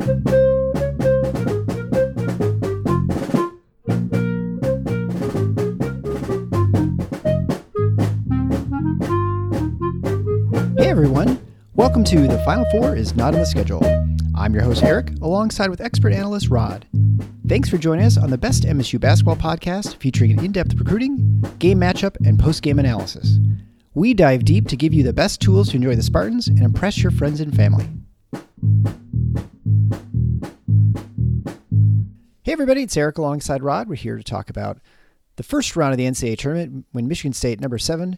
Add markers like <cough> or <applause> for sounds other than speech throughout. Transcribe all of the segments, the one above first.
Hey everyone, welcome to The Final Four is Not on the Schedule. I'm your host Eric, alongside with expert analyst Rod. Thanks for joining us on the best MSU basketball podcast featuring an in depth recruiting, game matchup, and post game analysis. We dive deep to give you the best tools to enjoy the Spartans and impress your friends and family. Hey everybody, it's Eric alongside Rod. We're here to talk about the first round of the NCAA tournament when Michigan State, number seven,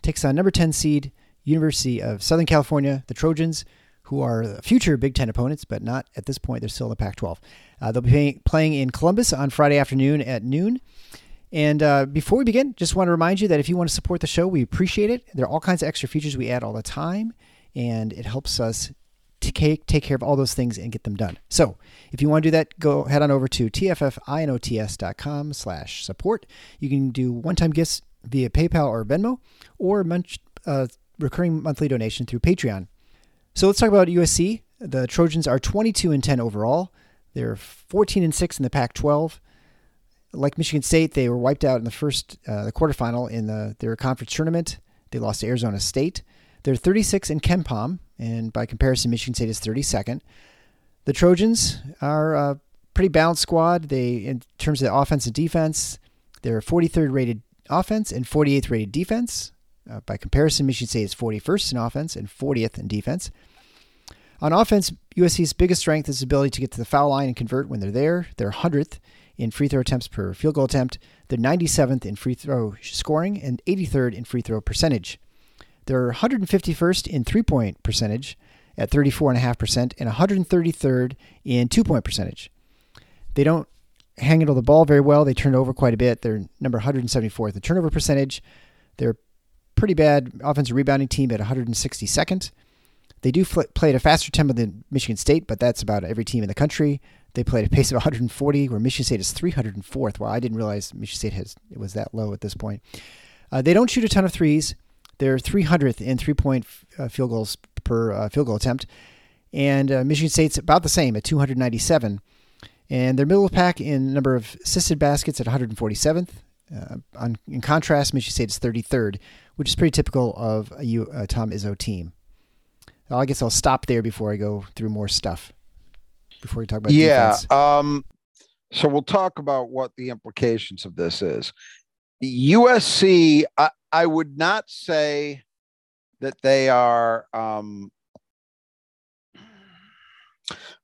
takes on number 10 seed University of Southern California, the Trojans, who are future Big Ten opponents, but not at this point. They're still in the Pac 12. Uh, they'll be playing, playing in Columbus on Friday afternoon at noon. And uh, before we begin, just want to remind you that if you want to support the show, we appreciate it. There are all kinds of extra features we add all the time, and it helps us take, take care of all those things and get them done. So if you want to do that, go head on over to tffinots.com slash support. You can do one-time gifts via PayPal or Venmo, or munch, uh, recurring monthly donation through Patreon. So let's talk about USC. The Trojans are 22 and 10 overall. They're 14 and 6 in the Pac-12. Like Michigan State, they were wiped out in the first uh, the quarterfinal in the their conference tournament. They lost to Arizona State. They're 36 in KenPom, and by comparison, Michigan State is 32nd. The Trojans are a pretty balanced squad. They, in terms of the offense and defense, they're 43rd rated offense and 48th rated defense. Uh, by comparison, Michigan State is 41st in offense and 40th in defense. On offense, USC's biggest strength is ability to get to the foul line and convert when they're there. They're 100th in free throw attempts per field goal attempt. They're 97th in free throw scoring and 83rd in free throw percentage. They're 151st in three point percentage at 34.5% and 133rd in two point percentage. They don't handle the ball very well. They turn over quite a bit. They're number 174th in turnover percentage. They're pretty bad offensive rebounding team at 162nd. They do fl- play at a faster tempo than Michigan State, but that's about every team in the country. They play at a pace of 140, where Michigan State is 304th. Well, I didn't realize Michigan State has it was that low at this point. Uh, they don't shoot a ton of threes. They're 300th in three-point uh, field goals per uh, field goal attempt, and uh, Michigan State's about the same at 297. And they're middle of the pack in number of assisted baskets at 147th. Uh, on, in contrast, Michigan State is 33rd, which is pretty typical of a, U, a Tom Izzo team. I guess I'll stop there before I go through more stuff. Before we talk about yeah, defense. um, so we'll talk about what the implications of this is. USC, I, I would not say that they are. Um,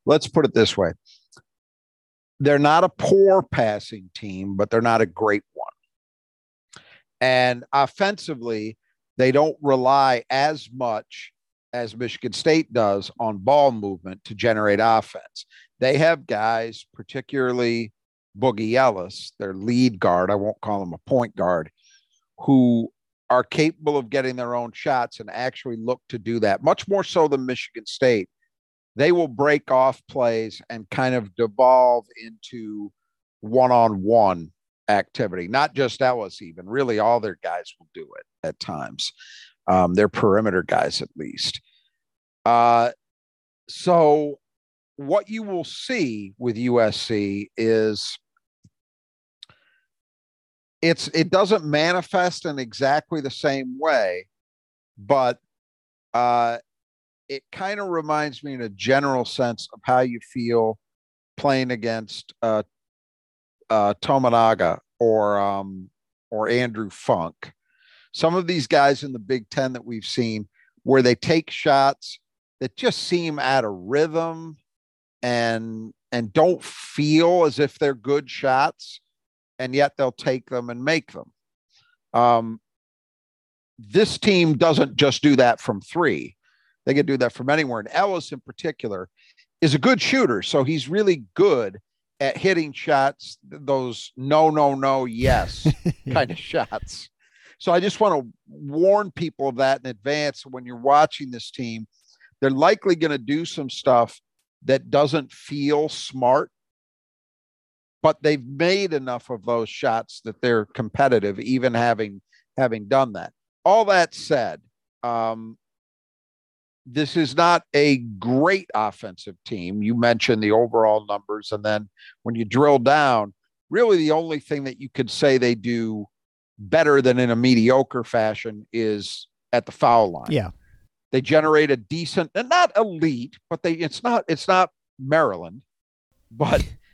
let's put it this way: they're not a poor passing team, but they're not a great one. And offensively, they don't rely as much as Michigan State does on ball movement to generate offense. They have guys, particularly Boogie Ellis, their lead guard, I won't call him a point guard, who are capable of getting their own shots and actually look to do that much more so than Michigan State. They will break off plays and kind of devolve into one on one activity, not just Ellis, even really all their guys will do it at times. Um, they're perimeter guys, at least. Uh, so, what you will see with USC is it's it doesn't manifest in exactly the same way, but uh, it kind of reminds me in a general sense of how you feel playing against uh, uh, Tominaga or um, or Andrew Funk. Some of these guys in the Big Ten that we've seen where they take shots that just seem out of rhythm and and don't feel as if they're good shots, and yet they'll take them and make them. Um, this team doesn't just do that from three; they can do that from anywhere. And Ellis, in particular, is a good shooter. So he's really good at hitting shots, those no, no, no, yes <laughs> kind of shots. So I just want to warn people of that in advance. When you're watching this team, they're likely going to do some stuff that doesn't feel smart, but they've made enough of those shots that they're competitive, even having having done that. All that said, um, this is not a great offensive team. You mentioned the overall numbers, and then when you drill down, really the only thing that you could say they do better than in a mediocre fashion is at the foul line. Yeah. They generate a decent and not elite, but they it's not it's not Maryland, but <laughs>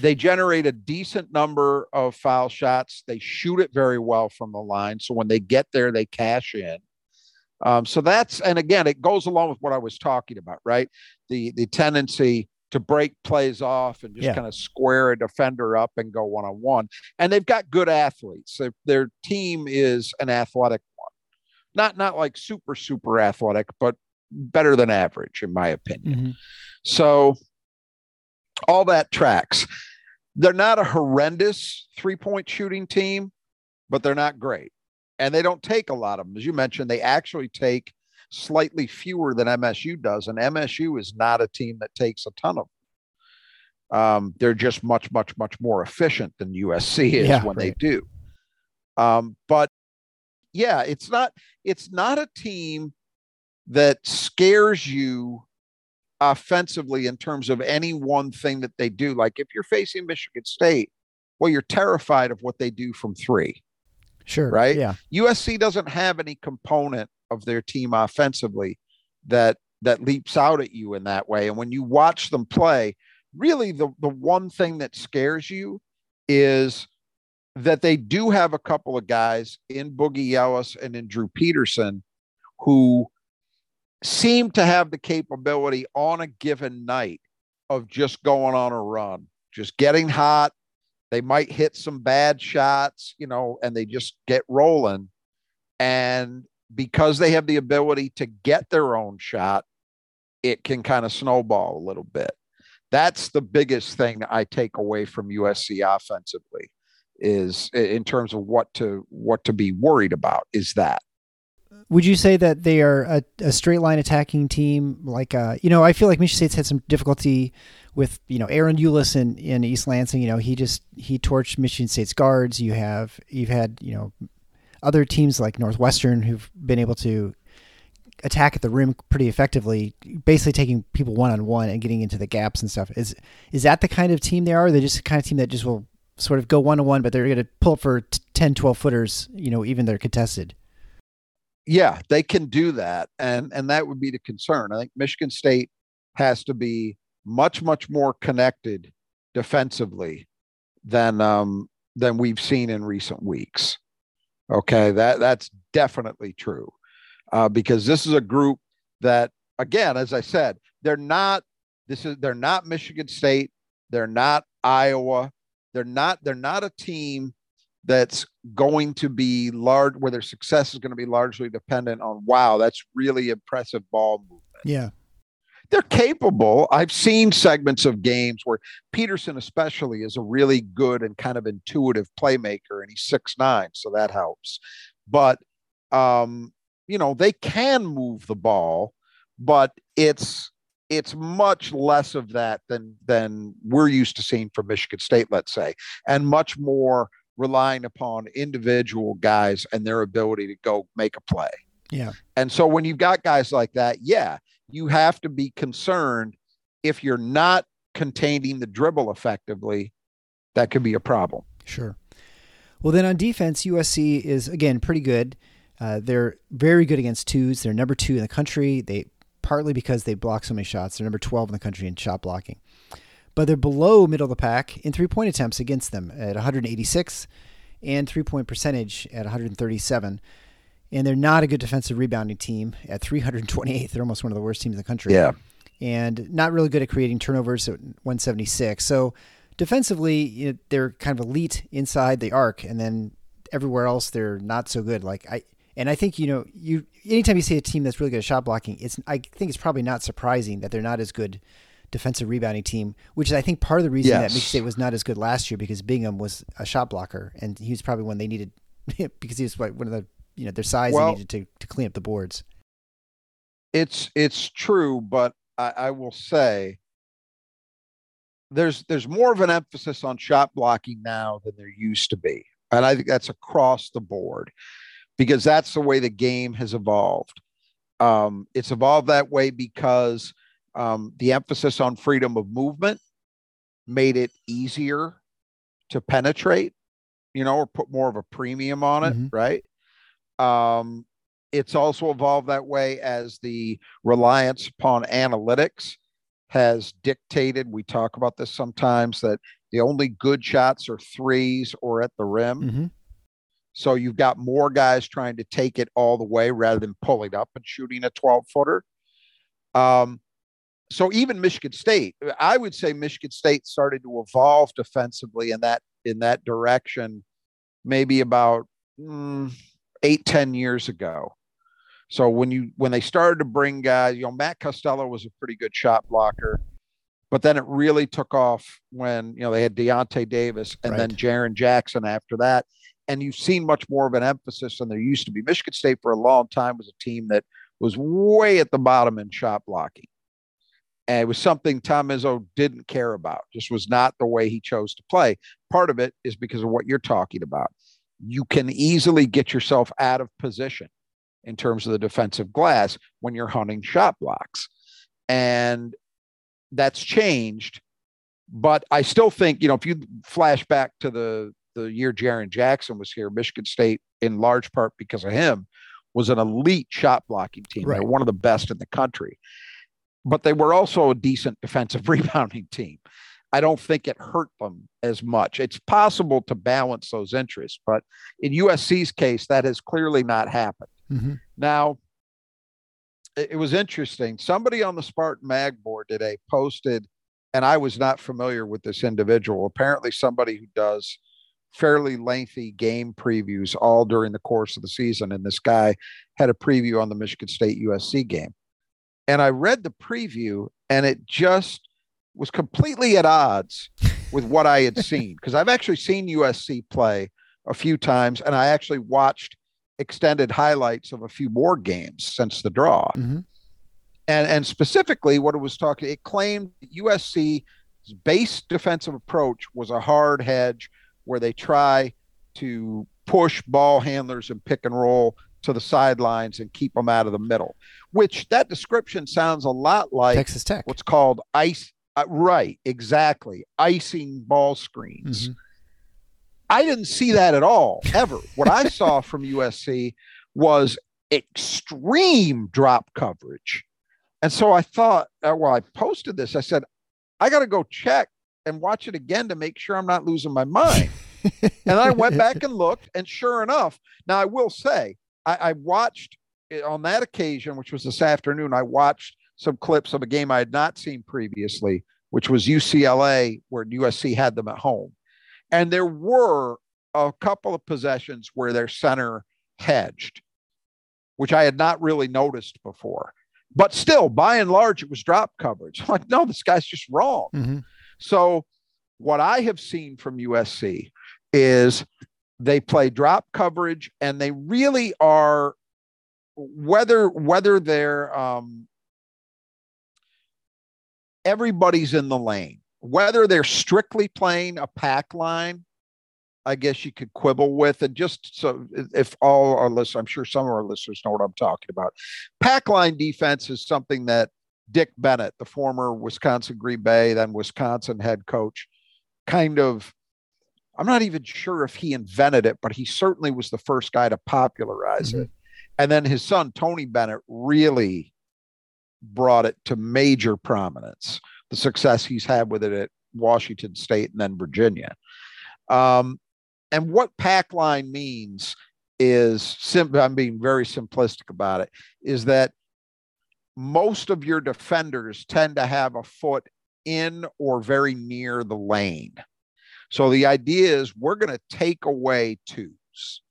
they generate a decent number of foul shots. They shoot it very well from the line. So when they get there, they cash in. Um, so that's and again, it goes along with what I was talking about, right? The the tendency to break plays off and just Yeah. kind of square a defender up and go one on one. And they've got good athletes. Their, their team is an athletic one, not not like super super athletic, but better than average in my opinion. Mhm. So all that tracks. They're not a horrendous three point shooting team, but they're not great. And they don't take a lot of them. As you mentioned, they actually take slightly fewer than MSU does. And MSU is not a team that takes a ton of them. Um, they're just much, much, much more efficient than USC is Yeah, when they do. Um, but yeah, it's not it's not a team that scares you offensively in terms of any one thing that they do. Like if you're facing Michigan State, well, you're terrified of what they do from three. Sure. Right? Yeah. USC doesn't have any component of their team offensively that that leaps out at you in that way. And when you watch them play, really the the one thing that scares you is that they do have a couple of guys in Boogie Ellis and in Drew Peterson who seem to have the capability on a given night of just going on a run, just getting hot. They might hit some bad shots, you know, and they just get rolling. And because they have the ability to get their own shot, it can kind of snowball a little bit. That's the biggest thing I take away from USC offensively is in terms of what to what to be worried about is that. Would you say that they are a, a straight line attacking team? Like, uh, you know, I feel like Michigan State's had some difficulty with, you know, Aaron Eulis in, in East Lansing. You know, he just he torched Michigan State's guards. You have you've had you know other teams like Northwestern who've been able to attack at the rim pretty effectively, basically taking people one on one and getting into the gaps and stuff. Is is that the kind of team they are? They're just the kind of team that just will sort of go one on one, but they're going to pull for t- 10, 12 footers. You know, even they're contested. Yeah, they can do that, and and that would be the concern. I think Michigan State has to be much much more connected defensively than um, than we've seen in recent weeks. Okay, that that's definitely true uh, because this is a group that, again, as I said, they're not. This is they're not Michigan State. They're not Iowa. They're not. They're not a team that's going to be large where their success is going to be largely dependent on wow that's really impressive ball movement. Yeah. they're capable. I've seen segments of games where peterson especially is a really good and kind of intuitive playmaker and he's six nine so that helps. But um you know they can move the ball but it's it's much less of that than than we're used to seeing from michigan state let's say and much more relying upon individual guys and their ability to go make a play. Yeah. And so when you've got guys like that, yeah, you have to be concerned if you're not containing the dribble effectively, that could be a problem. Sure. Well, then on defense, USC is again pretty good. Uh, they're very good against twos. They're number two in the country. They partly because they block so many shots. They're number twelve in the country in shot blocking, but they're below middle of the pack in three point attempts against them at 186 and three point percentage at 137. And they're not a good defensive rebounding team at 328. They're almost one of the worst teams in the country. Yeah. And not really good at creating turnovers at 176. So defensively, you know, they're kind of elite inside the arc, and then everywhere else they're not so good. Like I and I think you know you anytime you see a team that's really good at shot blocking, it's I think it's probably not surprising that they're not as good defensive rebounding team, which is I think part of the reason that Yes. Michigan State was not as good last year because Bingham was a shot blocker and he was probably one they needed <laughs> because he was like one of the you know their size Well- they needed to to clean up the boards. it's it's true, but I, I will say there's there's more of an emphasis on shot blocking now than there used to be, and I think that's across the board because that's the way the game has evolved. Um, it's evolved that way because um, the emphasis on freedom of movement made it easier to penetrate, you know, or put more of a premium on it, Mhm. right? Um, it's also evolved that way as the reliance upon analytics has dictated. We talk about this sometimes that the only good shots are threes or at the rim. hmm So you've got more guys trying to take it all the way rather than pulling up and shooting a 12 footer. Um, so even Michigan State, I would say Michigan State started to evolve defensively in that in that direction, maybe about mm, eight ten years ago. So when you when they started to bring guys, you know, Matt Costello was a pretty good shot blocker, but then it really took off when you know they had Deyonta Davis and then Right. Jaren Jackson after that. And you've seen much more of an emphasis than there used to be. Michigan State for a long time was a team that was way at the bottom in shot blocking. And it was something Tom Izzo didn't care about, just was not the way he chose to play. Part of it is because of what you're talking about. You can easily get yourself out of position in terms of the defensive glass when you're hunting shot blocks. And that's changed. But I still think, you know, if you flash back to the the year Jaren Jackson was here, Michigan State, in large part because of him, was an elite shot blocking team. They're Right. one of the best in the country. But they were also a decent defensive <laughs> rebounding team. I don't think it hurt them as much. It's possible to balance those interests, but in USC's case, that has clearly not happened. hmm Now, it it was interesting. Somebody on the Spartan Mag board today posted, and I was not familiar with this individual. Apparently, somebody who does fairly lengthy game previews all during the course of the season. And this guy had a preview on the Michigan State USC game. And I read the preview, and it just was completely at odds with what I had <laughs> seen because I've actually seen USC play a few times, and I actually watched extended highlights of a few more games since the draw. Mm-hmm. And and specifically what it was talking, it claimed USC's base defensive approach was a hard hedge where they try to push ball handlers and pick and roll to the sidelines and keep them out of the middle. Which that description sounds a lot like Texas Tech. what's called ice. Uh, right, exactly. Icing ball screens. Mhm. I didn't see that at all, ever. what I <laughs> saw from USC was extreme drop coverage. And so I thought, uh, well, I posted this. I said, I got to go check and watch it again to make sure I'm not losing my mind. <laughs> and I went back and looked, and sure enough, now I will say, I, I watched on that occasion, which was this afternoon, I watched some clips of a game I had not seen previously, which was UCLA, where USC had them at home. And there were a couple of possessions where their center hedged, which I had not really noticed before. But still, by and large, it was drop coverage. I'm <laughs> like, no, this guy's just wrong. hmm So, what I have seen from USC is they play drop coverage and they really are whether whether they're um, everybody's in the lane whether they're strictly playing a pack line i guess you could quibble with and just so if all our listeners i'm sure some of our listeners know what i'm talking about. Pack line defense is something that dick bennett the former wisconsin green bay then wisconsin head coach kind of i'm not even sure if he invented it but he certainly was the first guy to popularize it. And then his son tony bennett really brought it to major prominence the success he's had with it at washington state and then virginia. Um, and what pack line means is sim- i'm being very simplistic about it is that most of your defenders tend to have a foot in or very near the lane so the idea is we're going to take away twos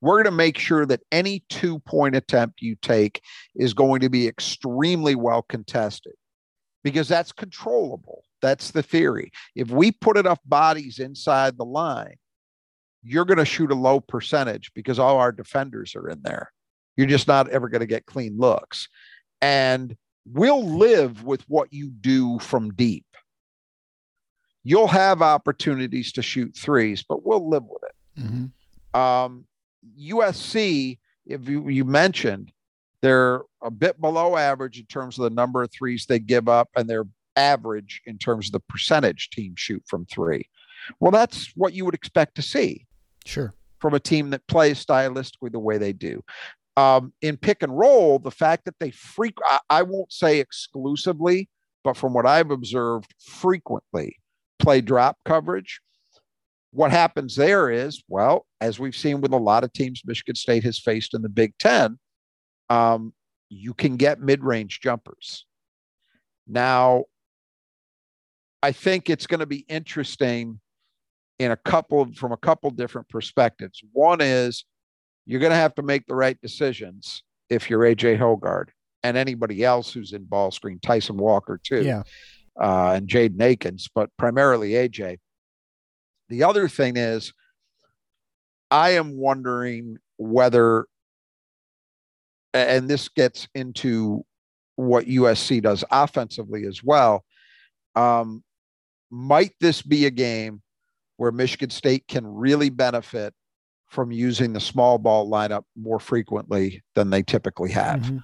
we're going to make sure that any two point attempt you take is going to be extremely well contested because that's controllable. That's the theory. If we put enough bodies inside the line, you're going to shoot a low percentage because all our defenders are in there. You're just not ever going to get clean looks. And we'll live with what you do from deep. You'll have opportunities to shoot threes, but we'll live with it. Mm-hmm. Um, USC, if you, you mentioned, they're a bit below average in terms of the number of threes they give up, and they're average in terms of the percentage teams shoot from three. Well, that's what you would expect to see. Sure. From a team that plays stylistically the way they do. Um, in pick and roll, the fact that they freak, I, I won't say exclusively, but from what I've observed, frequently play drop coverage. What happens there is, well, as we've seen with a lot of teams Michigan State has faced in the Big Ten, um, you can get mid range jumpers. Now, I think it's going to be interesting in a couple from a couple different perspectives. One is you're going to have to make the right decisions if you're AJ Hoggard and anybody else who's in ball screen, Tyson Walker too, Yeah. Uh, and Jaden Akins, but primarily AJ. The other thing is, I am wondering whether, and this gets into what USC does offensively as well. Um, might this be a game where Michigan State can really benefit from using the small ball lineup more frequently than they typically have? Mhm.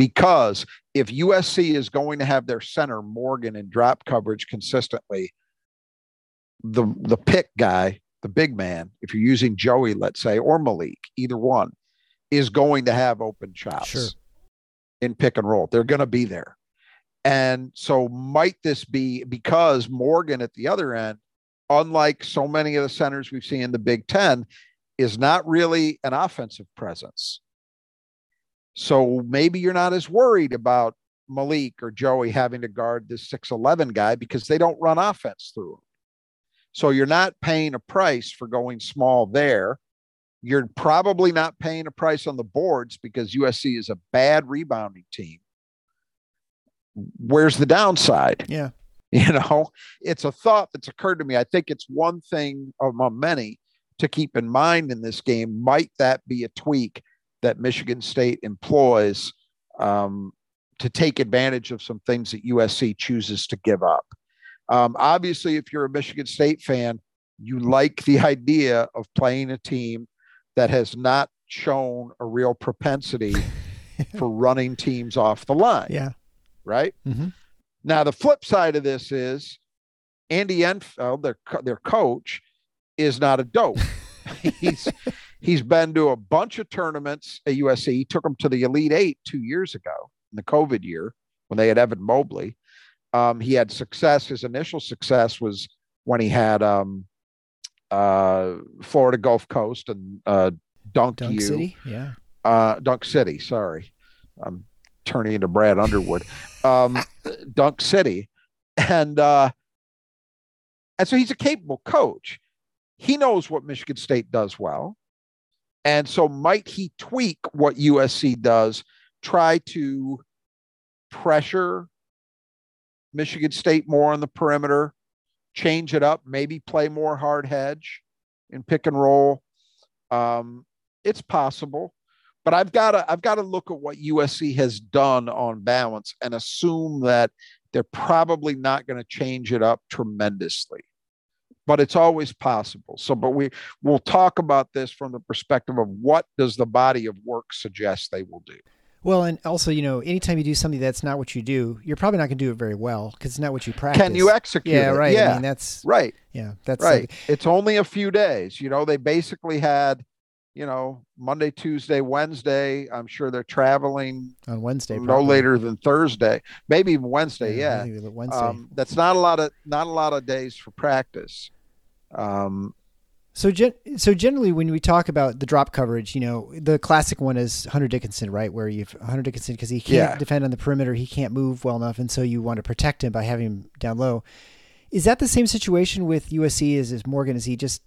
Because if USC is going to have their center Morgan in drop coverage consistently, the the pick guy, the big man, if you're using Joey, let's say, or Malik, either one, is going to have open shots Sure. in pick and roll. They're going to be there. And so might this be because Morgan at the other end, unlike so many of the centers we've seen in the Big Ten, is not really an offensive presence. So maybe you're not as worried about Malik or Joey having to guard this 6'11 guy because they don't run offense through him. So you're not paying a price for going small there. You're probably not paying a price on the boards because USC is a bad rebounding team. Where's the downside? Yeah. <laughs> You know, it's a thought that's occurred to me. I think it's one thing among many to keep in mind in this game. Might that be a tweak that Michigan State employs um, to take advantage of some things that USC chooses to give up? Um, obviously, if you're a Michigan State fan, you like the <laughs> idea of playing a team that has not shown a real propensity <laughs> for running teams off the line, Yeah. right? Mhm. Now, the flip side of this is Andy Enfield, their their coach, is not a dope. <laughs> he's he's been to a bunch of tournaments at USC. He took them to the Elite Eight two years ago in the COVID year when they had Evan Mobley. Um, he had success. His initial success was when he had um, uh, Florida Gulf Coast and uh, Dunk, Dunk U City. Yeah. uh, Dunk City. Sorry, I'm turning into Brad Underwood. Um, Dunk City, and uh, and so he's a capable coach. He knows what Michigan State does well, and so might he tweak what USC does? Try to pressure Michigan State more on the perimeter, change it up, maybe play more hard hedge in pick and roll. Um, it's possible but I've got to I've got to look at what USC has done on balance and assume that they're probably not going to change it up tremendously. But it's always possible. So, but we we'll talk about this from the perspective of what does the body of work suggest they will do. Well, and also, you know, anytime you do something that's not what you do, you're probably not going to do it very well because it's not what you practice. Can you execute? Yeah, it? right. Yeah, I mean, that's right. yeah, that's Right. like- It's only a few days. You know, they basically had, you know, Monday, Tuesday, Wednesday. I'm sure they're traveling on Wednesday. no probably. later than Thursday, maybe even Wednesday. Yeah. Think Wednesday. Um, that's not a lot of not a lot of days for practice. Um, So, gen- so generally, when we talk about the drop coverage, you know, the classic one is Hunter Dickinson, right? Where you've Hunter Dickinson because he can't Yeah. defend on the perimeter, he can't move well enough, and so you want to protect him by having him down low. Is that the same situation with USC? As is Morgan? Is he just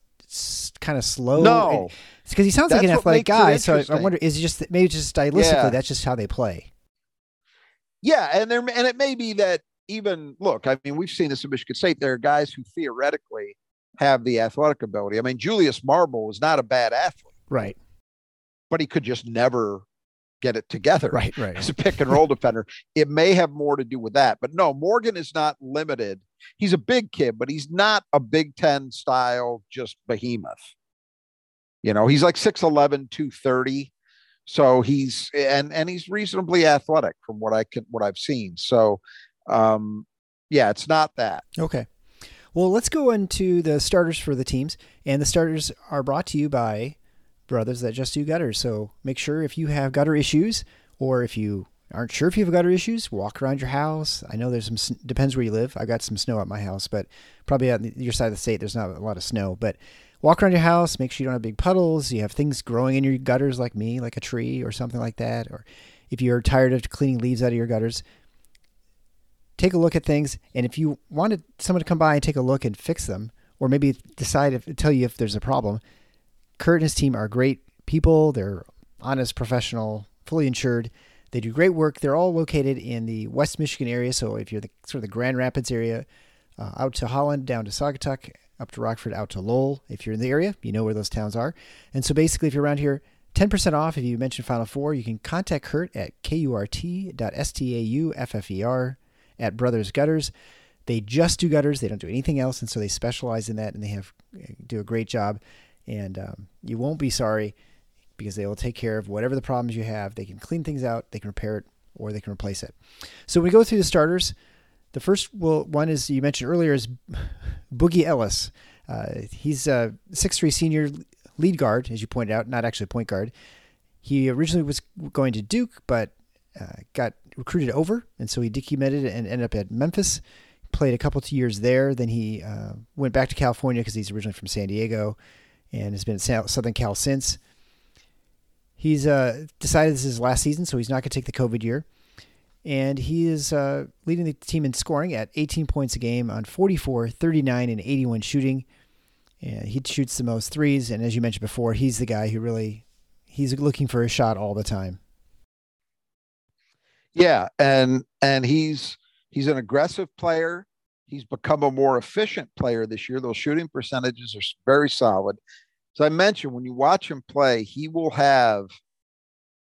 kind of slow? no, because he sounds like an athletic guy. So I, I wonder, is it just maybe just stylistically Yeah. that's just how they play? yeah, and there and it may be that even look, I mean, we've seen this in Michigan State. There are guys who theoretically have the athletic ability. I mean, Julius Marble was not a bad athlete, Right. but he could just never get it together. Right. Right. As a pick and roll defender, it may have more to do with that. But no, Morgan is not limited. He's a big kid, but he's not a Big Ten style just behemoth. You know, he's like 6'11, 230. So he's and and he's reasonably athletic from what I can what I've seen. So um yeah, it's not that. Okay. Well, let's go into the starters for the teams. And the starters are brought to you by Brothers That Just Do Gutters. So make sure if you have gutter issues or if you aren't sure if you have gutter issues, walk around your house. I know there's some, depends where you live. I got some snow at my house, but probably on your side of the state, there's not a lot of snow. But walk around your house, make sure you don't have big puddles. You have things growing in your gutters like me, like a tree or something like that. Or if you're tired of cleaning leaves out of your gutters, take a look at things. And if you wanted someone to come by and take a look and fix them, or maybe decide if tell you if there's a problem, Kurt and his team are great people. They're honest, professional, fully insured. They do great work. They're all located in the West Michigan area. So if you're the sort of the Grand Rapids area, uh, out to Holland, down to Saugatuck, up to Rockford, out to Lowell. If you're in the area, you know where those towns are. And so basically, if you're around here, 10% off if you mention Final Four. You can contact Kurt at kurt.stauffer at Brothers Gutters. They just do gutters. They don't do anything else, and so they specialize in that, and they have do a great job. And um, you won't be sorry because they will take care of whatever the problems you have. They can clean things out, they can repair it, or they can replace it. So we go through the starters. The first will, one is you mentioned earlier is Boogie Ellis. Uh, he's a six-three senior lead guard, as you pointed out, not actually point guard. He originally was going to Duke, but uh, got recruited over, and so he decommitted and ended up at Memphis. Played a couple of years there. Then he uh, went back to California because he's originally from San Diego, and has been at Southern Cal since. He's uh, decided this is his last season, so he's not going to take the COVID year. And he is uh, leading the team in scoring at 18 points a game on 44, 39, and 81 shooting. And he shoots the most threes. And as you mentioned before, he's the guy who really he's looking for a shot all the time. Yeah, and and he's he's an aggressive player. He's become a more efficient player this year. Those shooting percentages are very solid. As I mentioned, when you watch him play, he will have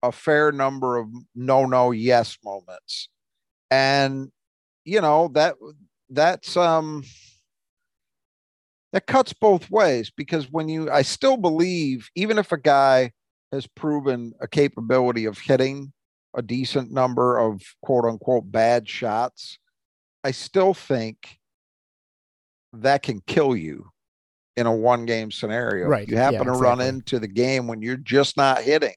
a fair number of no, no, yes moments. And, you know, that that's um that cuts both ways because when you I still believe, even if a guy has proven a capability of hitting a decent number of quote unquote bad shots, I still think that can kill you in a one game scenario. Right. You happen Yeah, to run into the game when you're just not hitting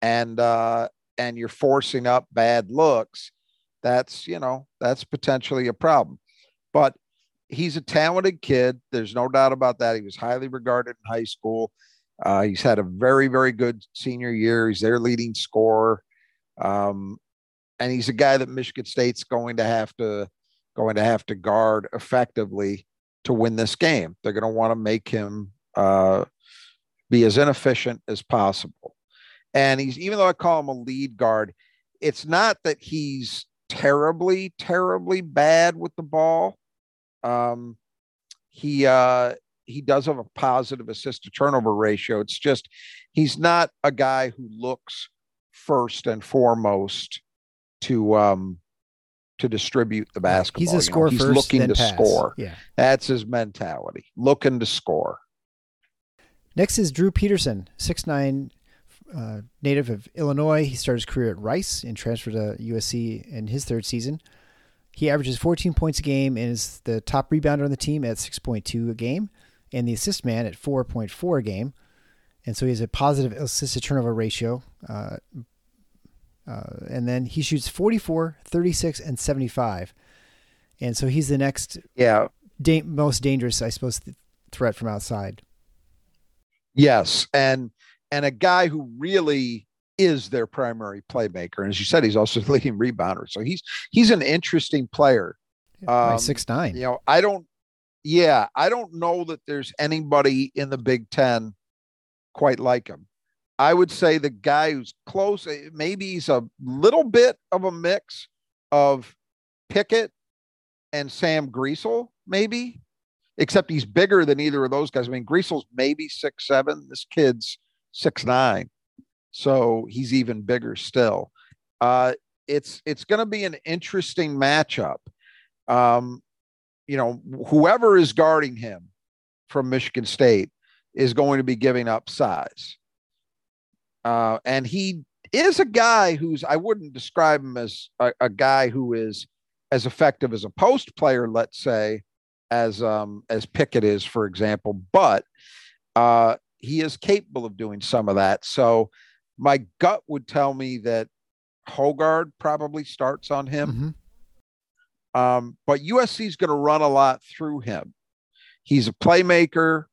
and uh and you're forcing up bad looks. That's, you know, that's potentially a problem. But he's a talented kid. There's no doubt about that. He was highly regarded in high school. Uh, he's had a very, very good senior year. He's their leading scorer. Um, and he's a guy that Michigan State's going to have to going to have to guard effectively to win this game. They're going to want to make him uh, be as inefficient as possible. And he's even though I call him a lead guard, it's not that he's terribly, terribly bad with the ball. Um, he uh, he does have a positive assist to turnover ratio. It's just he's not a guy who looks first and foremost to um to distribute the basketball. He's you a know. score He's first, looking then to pass. score. Yeah. That's his mentality. Looking to score. Next is Drew Peterson, 6'9", uh, native of Illinois. He started his career at Rice and transferred to USC in his third season. He averages 14 points a game and is the top rebounder on the team at 6.2 a game and the assist man at 4.4 a game. And so he has a positive assist to turnover ratio. Uh, uh, and then he shoots 44, 36, and 75. And so he's the next Yeah. da- most dangerous, I suppose, th- threat from outside. Yes, and and a guy who really is their primary playmaker. And as you said, he's also <laughs> the leading rebounder. So he's he's an interesting player. By Um, six nine. You know, I don't. Yeah, I don't know that there's anybody in the Big Ten quite like him. I would say the guy who's close, eh, maybe he's a little bit of a mix of Pickett and Sam Griesel, maybe, except he's bigger than either of those guys. I mean, Griesel's maybe six seven. This kid's six nine, so he's even bigger still. Uh, it's it's going to be an interesting matchup. Um, you know, whoever is guarding him from Michigan State is going to be giving up size. Uh, and he is a guy who's, I wouldn't describe him as a, a, guy who is as effective as a post player, let's say, as um, as Pickett is, for example, but uh, he is capable of doing some of that. So my gut would tell me that Hoggard probably starts on him. Mm-hmm. Um, but USC is going to run a lot through him. He's a playmaker,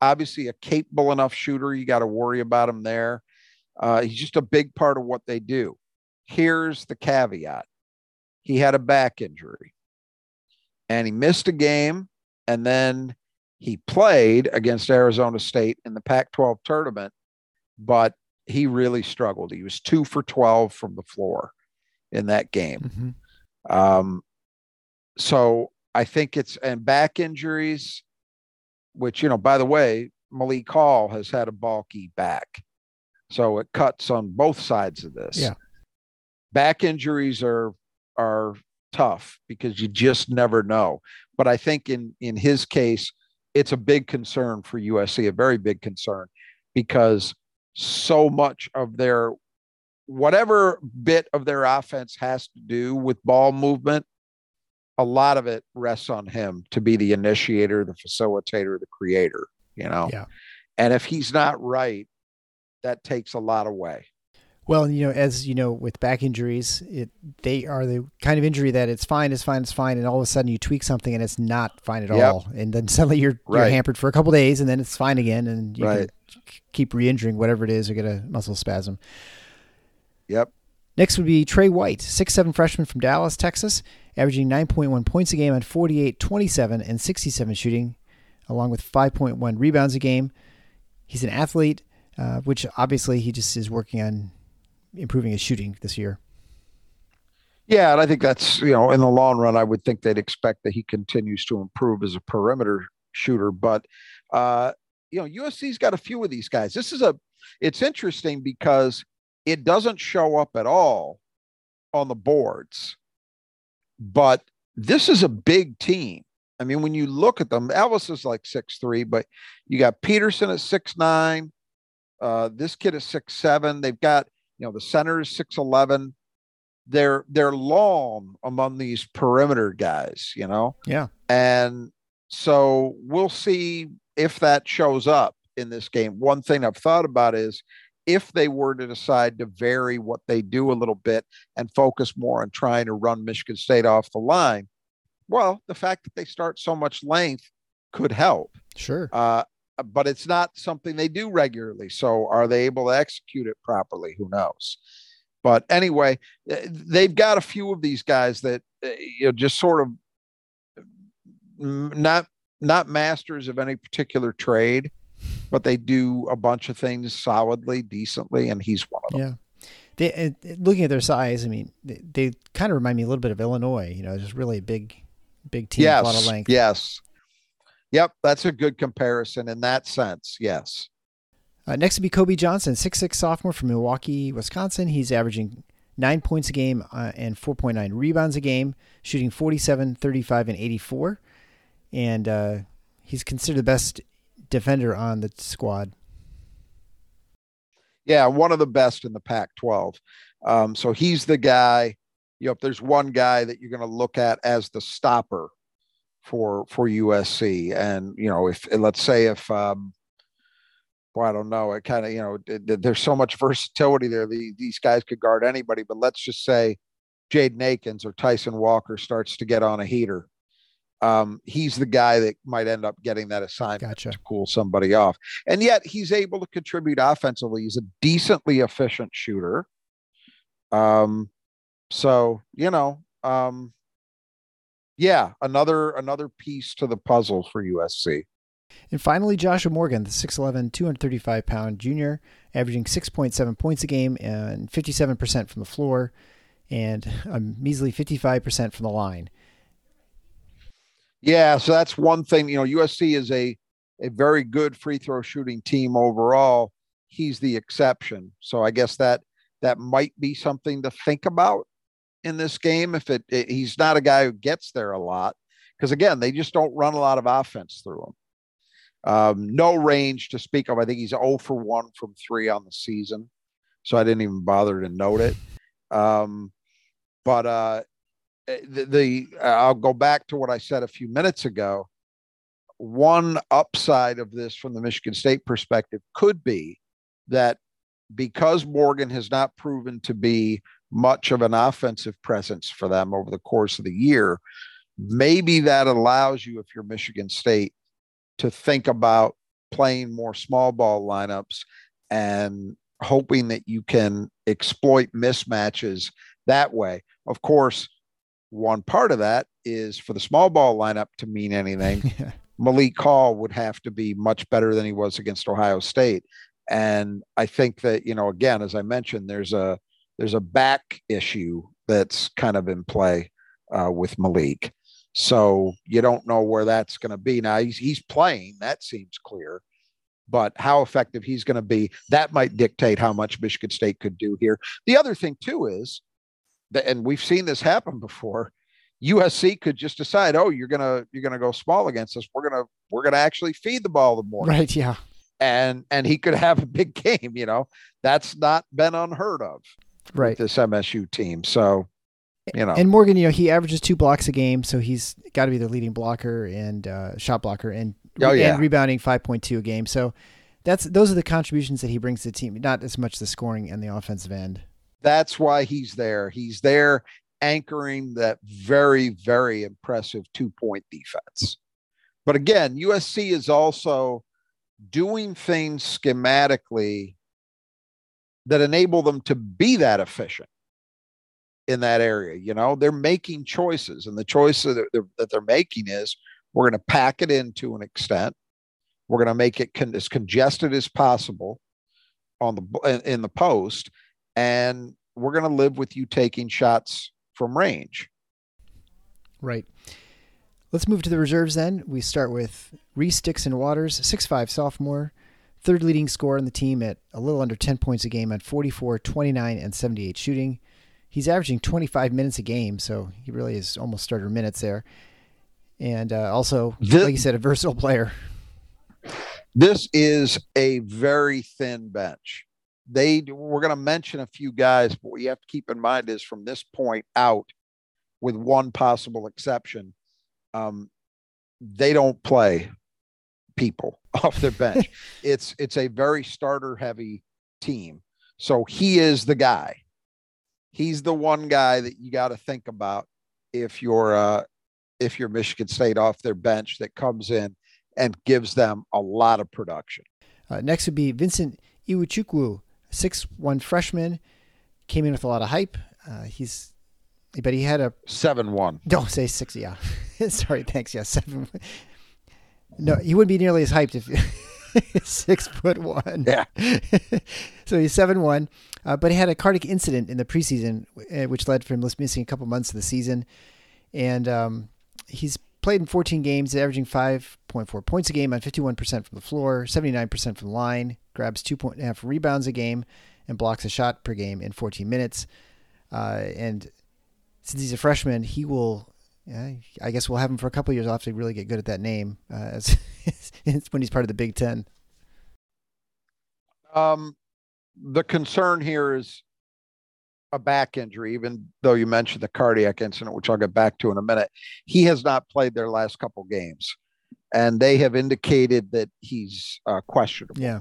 obviously a capable enough shooter. You got to worry about him there. Uh, he's just a big part of what they do. Here's the caveat he had a back injury and he missed a game. And then he played against Arizona State in the Pac 12 tournament, but he really struggled. He was two for 12 from the floor in that game. Mm-hmm. Um, so I think it's, and back injuries, which, you know, by the way, Malik Hall has had a bulky back. So it cuts on both sides of this. Yeah. Back injuries are are tough because you just never know. But I think in in his case, it's a big concern for USC, a very big concern, because so much of their whatever bit of their offense has to do with ball movement, a lot of it rests on him to be the initiator, the facilitator, the creator, you know. Yeah. And if he's not right, that takes a lot away. Well, you know, as you know, with back injuries, it they are the kind of injury that it's fine, it's fine, it's fine, and all of a sudden you tweak something and it's not fine at yep. all, and then suddenly you're, right. you're hampered for a couple days, and then it's fine again, and you right. keep re-injuring whatever it is or get a muscle spasm. Yep. Next would be Tre White, six seven freshman from Dallas, Texas, averaging 9.1 points a game on 48, 27, and 67 shooting, along with 5.1 rebounds a game. He's an athlete, uh, which obviously he just is working on improving his shooting this year. Yeah, and I think that's you know in the long run, I would think they'd expect that he continues to improve as a perimeter shooter. But uh, you know, USC's got a few of these guys. This is a it's interesting because it doesn't show up at all on the boards, but this is a big team. I mean, when you look at them, Ellis is like six three, but you got Peterson at six nine. Uh, this kid is six seven. They've got you know the center is six eleven. They're they're long among these perimeter guys. You know. Yeah. And so we'll see if that shows up in this game. One thing I've thought about is if they were to decide to vary what they do a little bit and focus more on trying to run Michigan State off the line, well, the fact that they start so much length could help. Sure. Uh, but it's not something they do regularly. So are they able to execute it properly? Who knows? But anyway, eh, they've got a few of these guys that eh, you know just sort of mm, not not masters of any particular trade, but they do a bunch of things solidly, decently, and he's one of them. Yeah. They, looking at their size, I mean, they, they, kind of remind me a little bit of Illinois. You know, just really a big, big team, yes, a lot of length. Yes, Yep, that's a good comparison in that sense. Yes. Uh, next would be Kobe Johnson, six-six sophomore from Milwaukee, Wisconsin. He's averaging nine points a game uh, and 4.9 rebounds a game, shooting 47, 35, and 84. And uh, he's considered the best defender on the squad. Yeah, one of the best in the Pac 12. Um, so he's the guy. You know, if there's one guy that you're going to look at as the stopper for for USC. And you know, if let's say if um, well, I don't know, it kind of you know, it, there's so much versatility there. The, these guys could guard anybody, but let's just say Jade Akins or Tyson Walker starts to get on a heater. Um, he's the guy that might end up getting that assignment gotcha. to cool somebody off. And yet he's able to contribute offensively. He's a decently efficient shooter. Um, so you know, um, yeah, another another piece to the puzzle for USC. And finally, Joshua Morgan, the 6'11, 235 pound junior, averaging 6.7 points a game and 57% from the floor and a measly 55% from the line. Yeah, so that's one thing. You know, USC is a a very good free throw shooting team overall. He's the exception. So I guess that that might be something to think about in this game. If it, it he's not a guy who gets there a lot, because again, they just don't run a lot of offense through him. Um, no range to speak of. I think he's 0 for 1 from three on the season. So I didn't even bother to note it. Um, but uh, eh, the, the I'll go back to what I said a few minutes ago. One upside of this from the Michigan State perspective could be that because Morgan has not proven to be much of an offensive presence for them over the course of the year, maybe that allows you, if you're Michigan State, to think about playing more small ball lineups and hoping that you can exploit mismatches that way. Of course, one part of that is for the small ball lineup to mean anything. <laughs> yeah. Malik Hall would have to be much better than he was against Ohio State. And I think that, you know, again, as I mentioned, there's a there's a back issue that's kind of in play uh, with Malik. So you don't know where that's going to be. Now he's he's playing, that seems clear. But how effective he's going to be, that might dictate how much Michigan State could do here. The other thing too is that, and we've seen this happen before. USC could just decide, oh, you're gonna you're gonna go small against us. We're gonna we're gonna actually feed the ball the more. Right. Yeah. And and he could have a big <laughs> game. You know, that's not been unheard of. Right. This MSU team. So you know. And Morgan, you know, he averages two blocks a game, so he's got to be the leading blocker and uh, shot blocker, and oh, yeah. and rebounding five point two a game. So that's those are the contributions that he brings to the team, not as much the scoring and the offensive end. That's why he's there. He's there anchoring that very very impressive two point defense. But again, USC is also doing things schematically that enable them to be that efficient in that area. You know, they're making choices, and the choice that they're, that they're making is we're going to pack it in to an extent. We're going to make it con- as congested as possible on the in the post, and we're going to live with you taking shots from range. Right. Let's move to the reserves then. We start with Reese Dixon Waters, six-five sophomore, third leading scorer on the team at a little under 10 points a game on 44, 29, and 78 shooting he's averaging 25 minutes a game, so he really is almost starter minutes there. And uh, also, this, like you said, a versatile player. This is a very thin bench. They we're going to mention a few guys, but what you have to keep in mind is from this point out, with one possible exception, um, they don't play people <laughs> off their bench. <laughs> it's it's a very starter heavy team. So he is the guy he's the one guy that you got to think about if you're uh, if you're Michigan State off their bench that comes in and gives them a lot of production. Uh, next would be Vincent Iwuchukwu, six one freshman, came in with a lot of hype. Uh, he's but he had a seven one. Don't say six. Yeah, <laughs> sorry. Thanks. Yeah, seven. No, he wouldn't be nearly as hyped if <laughs> six foot one. Yeah. <laughs> so he's seven one, uh, but he had a cardiac incident in the preseason, uh, which led to him missing a couple months of the season, and um, he's played in 14 games, averaging 5.4 points a game on 51% from the floor, 79% from the line, grabs 2.5 rebounds a game, and blocks a shot per game in 14 minutes. Uh, and since he's a freshman, he will yeah, I guess we'll have him for a couple years. I'll have to really get good at that name uh, <laughs> as when he's part of the Big Ten. Um, the concern here is a back injury, even though you mentioned the cardiac incident, which I'll get back to in a minute. He has not played their last couple games, and they have indicated that he's uh, questionable yeah.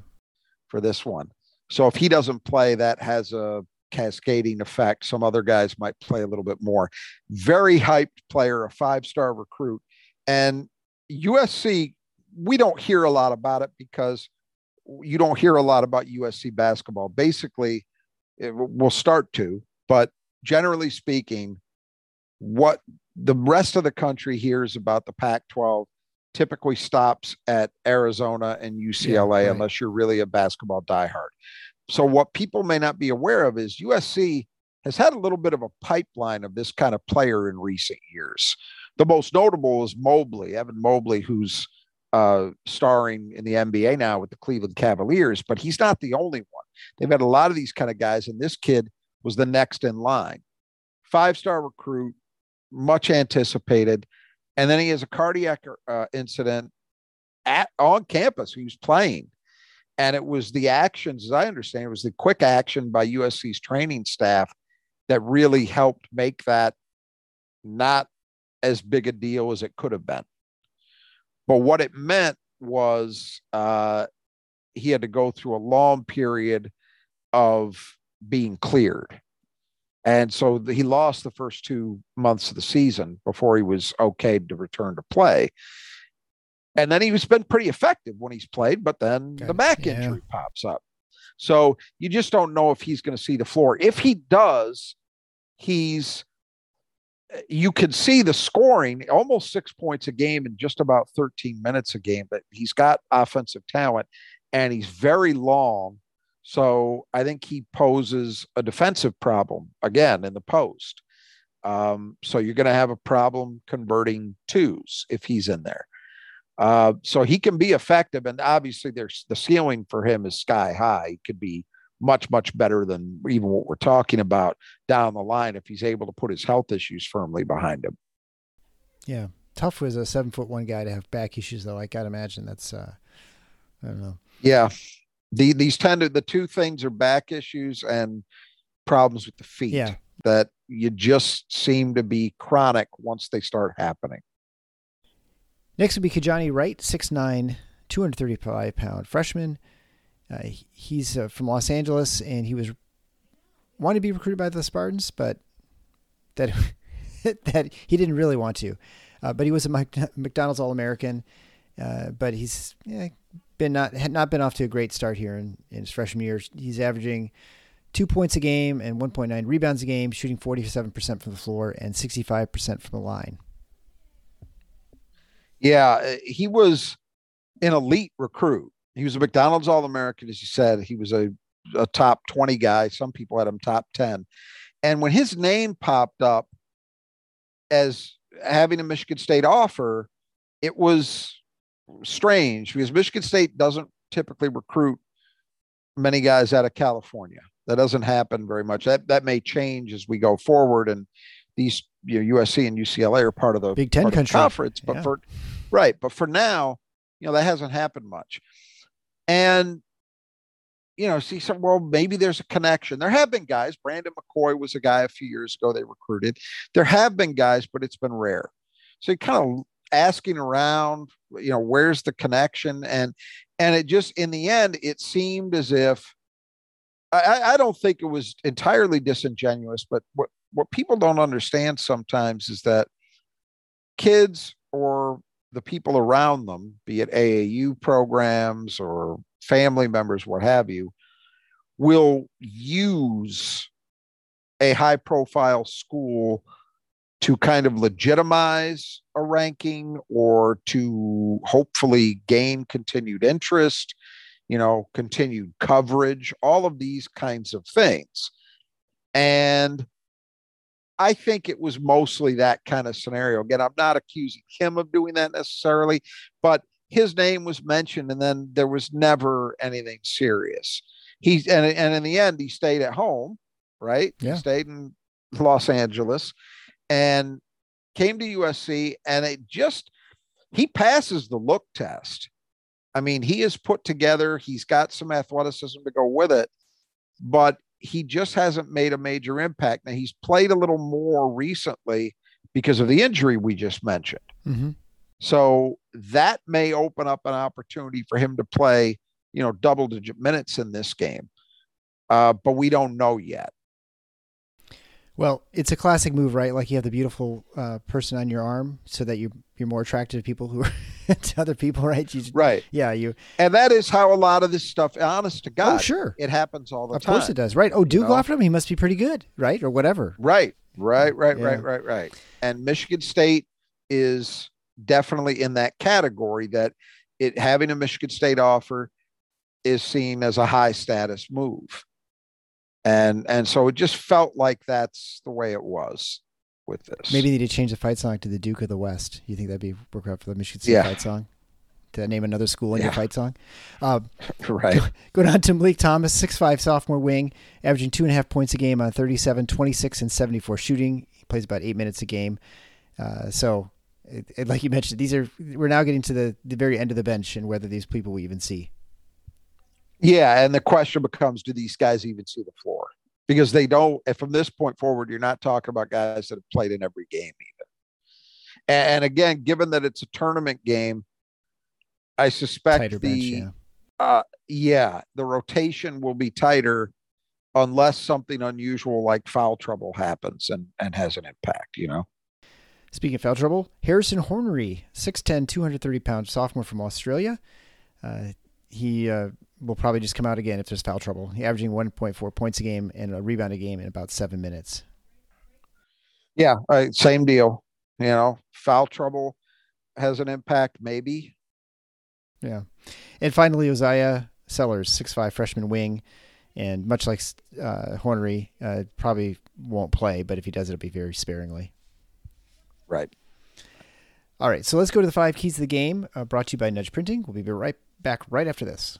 for this one. So if he doesn't play, that has a cascading effect. Some other guys might play a little bit more. Very hyped player, a five star recruit. And USC, we don't hear a lot about it because you don't hear a lot about USC basketball. Basically, it, we'll start to, but generally speaking, what the rest of the country hears about the Pac 12 typically stops at Arizona and UCLA yeah, right. unless you're really a basketball diehard. So, what people may not be aware of is USC has had a little bit of a pipeline of this kind of player in recent years. The most notable is Mobley, Evan Mobley, who's uh, starring in the NBA now with the Cleveland Cavaliers, but he's not the only one. They've had a lot of these kind of guys, and this kid was the next in line. Five star recruit, much anticipated. And then he has a cardiac uh, incident at on campus. He was playing, and it was the actions, as I understand, it was the quick action by USC's training staff that really helped make that not as big a deal as it could have been. But what it meant was uh, he had to go through a long period of being cleared. And so he lost the first two months of the season before he was okay to return to play. And then he's been pretty effective when he's played, but then the back yeah. injury pops up. So you just don't know if he's going to see the floor. If he does, he's you can see the scoring almost six points a game in just about 13 minutes a game, but he's got offensive talent and he's very long. So I think he poses a defensive problem again in the post. Um, so you're going to have a problem converting twos if he's in there. Uh, so he can be effective, and obviously there's the ceiling for him is sky high. He could be much much better than even what we're talking about down the line if he's able to put his health issues firmly behind him. Yeah, tough as a seven foot one guy to have back issues though. I gotta imagine that's uh, I don't know. Yeah, the these tend to the two things are back issues and problems with the feet. Yeah. that you just seem to be chronic once they start happening. Next would be Kijani Wright, 6'9", 235 pound freshman. Uh, he's uh, from Los Angeles, and he was wanted to be recruited by the Spartans, but that <laughs> that he didn't really want to. Uh, but he was a McDonald's All American. Uh, but he's yeah, been not had not been off to a great start here in, in his freshman year. He's averaging two points a game and 1.9 rebounds a game, shooting 47% from the floor and 65% from the line. Yeah, uh, he was an elite recruit. He was a McDonald's All American, as you said. He was a, a top 20 guy. Some people had him top 10. And when his name popped up as having a Michigan State offer, it was strange because Michigan State doesn't typically recruit many guys out of California. That doesn't happen very much. That that may change as we go forward, and these you know, USC and UCLA are part of the Big Ten country. conference. But Yeah. for right, but for now, you know that hasn't happened much, and you know, see some well maybe there's a connection. There have been guys. Brandon McCoy was a guy a few years ago they recruited. There have been guys, but it's been rare. So you kind of asking around, you know, where's the connection? And and it just in the end, it seemed as if I- I don't think it was entirely disingenuous, but what what people don't understand sometimes is that kids or the people around them, be it AAU programs or family members, what have you, will use a high profile school to kind of legitimize a ranking or to hopefully gain continued interest, you know, continued coverage, all of these kinds of things. And I think it was mostly that kind of scenario. Again, I'm not accusing him of doing that necessarily, but his name was mentioned and then there was never anything serious. He's and, and in the end, he stayed at home, right? Yeah. He stayed in Los Angeles and came to USC and it just he passes the look test. I mean, he is put together, he's got some athleticism to go with it, but he just hasn't made a major impact. Now he's played a little more recently because of the injury we just mentioned. Mm-hmm. So that may open up an opportunity for him to play, you know, double digit minutes in this game. Uh, but we don't know yet. Well, it's a classic move, right? Like you have the beautiful uh, person on your arm, so that you you're more attracted to people who are <laughs> to other people, right? You, Right. Yeah. You. And that is how a lot of this stuff, honest to oh, God, oh, sure. it happens all the Of time. Of course it does, right? Oh, Duke know? offered him. He must be pretty good, right? Or whatever. Right, right, right, Yeah. right, right, right. And Michigan State is definitely in that category that it having a Michigan State offer is seen as a high status move. And and so it just felt like that's the way it was. With this. Maybe they need to change the fight song to the Duke of the West. You think that'd be work out for the Michigan State Yeah. fight song? To name another school in your fight song. Uh, <laughs> right. <laughs> Go down to Malik Thomas, 6'5 sophomore wing, averaging two and a half points a game on 37, 26, and 74 shooting. He plays about eight minutes a game. Uh, so, it, it- like you mentioned, these are we're now getting to the, the very end of the bench and whether these people we even see. Yeah, and the question becomes: Do these guys even see the floor? Because they don't. And from this point forward, you're not talking about guys that have played in every game, even. And, and again, given that it's a tournament game, I suspect Tighter the bench, yeah. uh, yeah, the rotation will be tighter unless something unusual like foul trouble happens and and has an impact. You know. Speaking of foul trouble, Harrison Hornery, 6'10, 230 pound sophomore from Australia. Uh, he uh, will probably just come out again if there's foul trouble. He averaging 1.4 points a game and a rebound a game in about seven minutes. Yeah, uh, same deal. You know, foul trouble has an impact, maybe. Yeah. And finally, Uzziah Sellers, 6'5 freshman wing. And much like uh, Hornery, uh, probably won't play, but if he does, it'll be very sparingly. Right. All right, so let's go to the five keys of the game, uh, brought to you by Nudge Printing. We'll be right back right after this.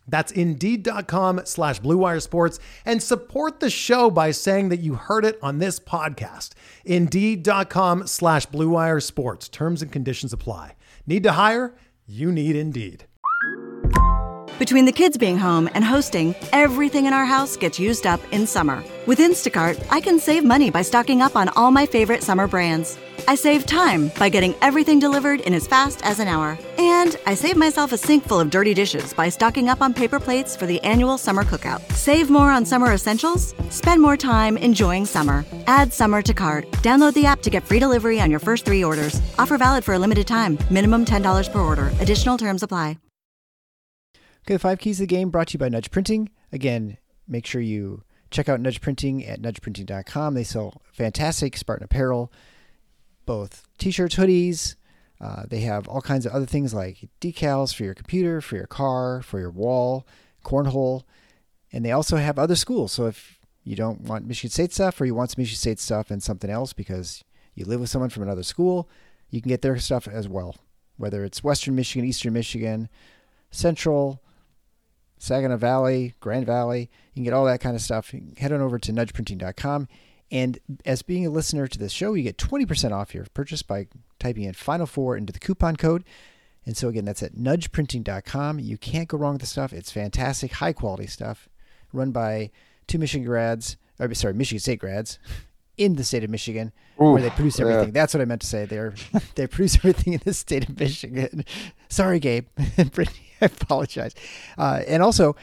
That's Indeed.com slash Sports and support the show by saying that you heard it on this podcast. Indeed.com slash Sports. Terms and conditions apply. Need to hire? You need Indeed. Between the kids being home and hosting, everything in our house gets used up in summer. With Instacart, I can save money by stocking up on all my favorite summer brands. I save time by getting everything delivered in as fast as an hour. And I save myself a sink full of dirty dishes by stocking up on paper plates for the annual summer cookout. Save more on summer essentials? Spend more time enjoying summer. Add summer to cart. Download the app to get free delivery on your first three orders. Offer valid for a limited time. Minimum $10 per order. Additional terms apply. Okay, the five keys of the game brought to you by Nudge Printing. Again, make sure you check out Nudge Printing at nudgeprinting.com. They sell fantastic Spartan apparel, both t shirts, hoodies. Uh, they have all kinds of other things like decals for your computer, for your car, for your wall, cornhole. And they also have other schools. So if you don't want Michigan State stuff or you want some Michigan State stuff and something else because you live with someone from another school, you can get their stuff as well. Whether it's Western Michigan, Eastern Michigan, Central, Saginaw Valley, Grand Valley. You can get all that kind of stuff. Head on over to nudgeprinting.com. And as being a listener to this show, you get 20% off your purchase by typing in Final Four into the coupon code. And so, again, that's at nudgeprinting.com. You can't go wrong with the stuff. It's fantastic, high quality stuff run by two Michigan grads, or sorry, Michigan State grads <laughs> in the state of Michigan, where they produce yeah. everything. That's what I meant to say. They're <laughs> they produce everything in the state of Michigan. <laughs> Sorry, Gabe and Brittany. I apologize. Uh, and also,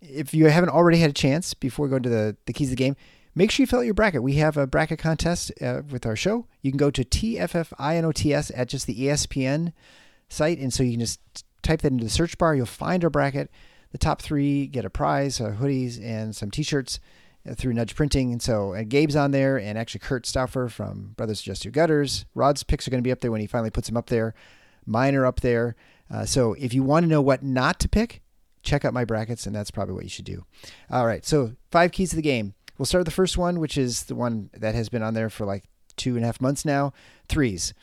if you haven't already had a chance before going to the the keys of the game, make sure you fill out your bracket. We have a bracket contest uh, with our show. You can go to TFFINOTS at just the ESPN site, and so you can just type that into the search bar. You'll find our bracket. The top three get a prize, uh, hoodies, and some T-shirts uh, through Nudge Printing. And so uh, Gabe's on there, and actually Kurt Stauffer from Brothers Just Your Gutters. Rod's picks are going to be up there when he finally puts them up there. Mine are up there. Uh, so if you want to know what not to pick, check out my brackets, and that's probably what you should do. All right, so five keys to the game. We'll start with the first one, which is the one that has been on there for like two and a half months now threes.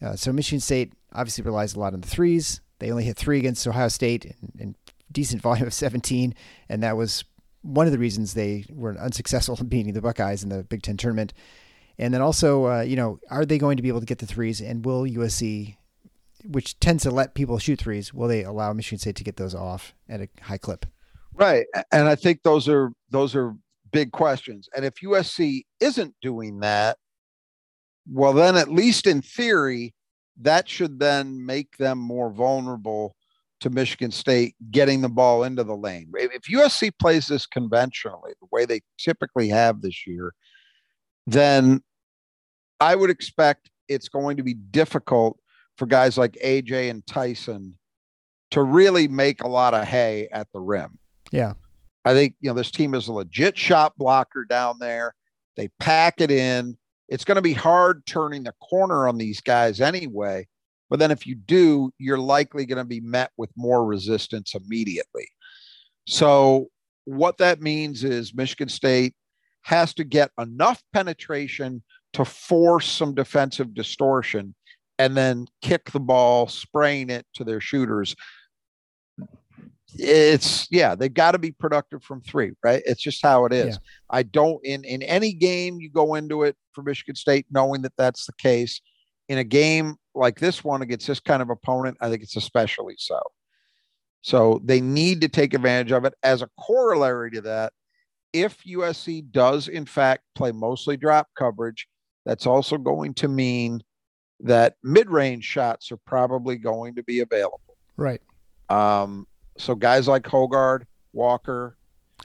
Uh, so Michigan State obviously relies a lot on the threes. They only hit three against Ohio State in, in decent <laughs> volume of 17, and that was one of the reasons they were unsuccessful <laughs> in beating the Buckeyes in the Big Ten tournament. And then also, uh, you know, are they going to be able to get the threes, and will USC which tends to let people shoot threes, will they allow Michigan State to get those off at a high clip? Right. And I think those are those are big questions. And if USC isn't doing that, well then at least in theory, that should then make them more vulnerable to Michigan State getting the ball into the lane. If USC plays this conventionally, the way they typically have this year, then I would expect it's going to be difficult for guys like AJ and Tyson to really make a lot of hay at the rim. Yeah. I think, you know, this team is a legit shot blocker down there. They pack it in. It's going to be hard turning the corner on these guys anyway. But then if you do, you're likely going to be met with more resistance immediately. So what that means is Michigan State has to get enough penetration to force some defensive distortion and then kick the ball, spraying it to their shooters. It's yeah, they've got to be productive from three, right? It's just how it is. Yeah. I don't in in any game you go into it for Michigan State knowing that that's the case. In a game like this one against this kind of opponent, I think it's especially so. So they need to take advantage of it. As a corollary to that, if USC does in fact play mostly drop coverage, that's also going to mean that mid-range shots are probably going to be available. Right. Um, so guys like Hoggard, Walker,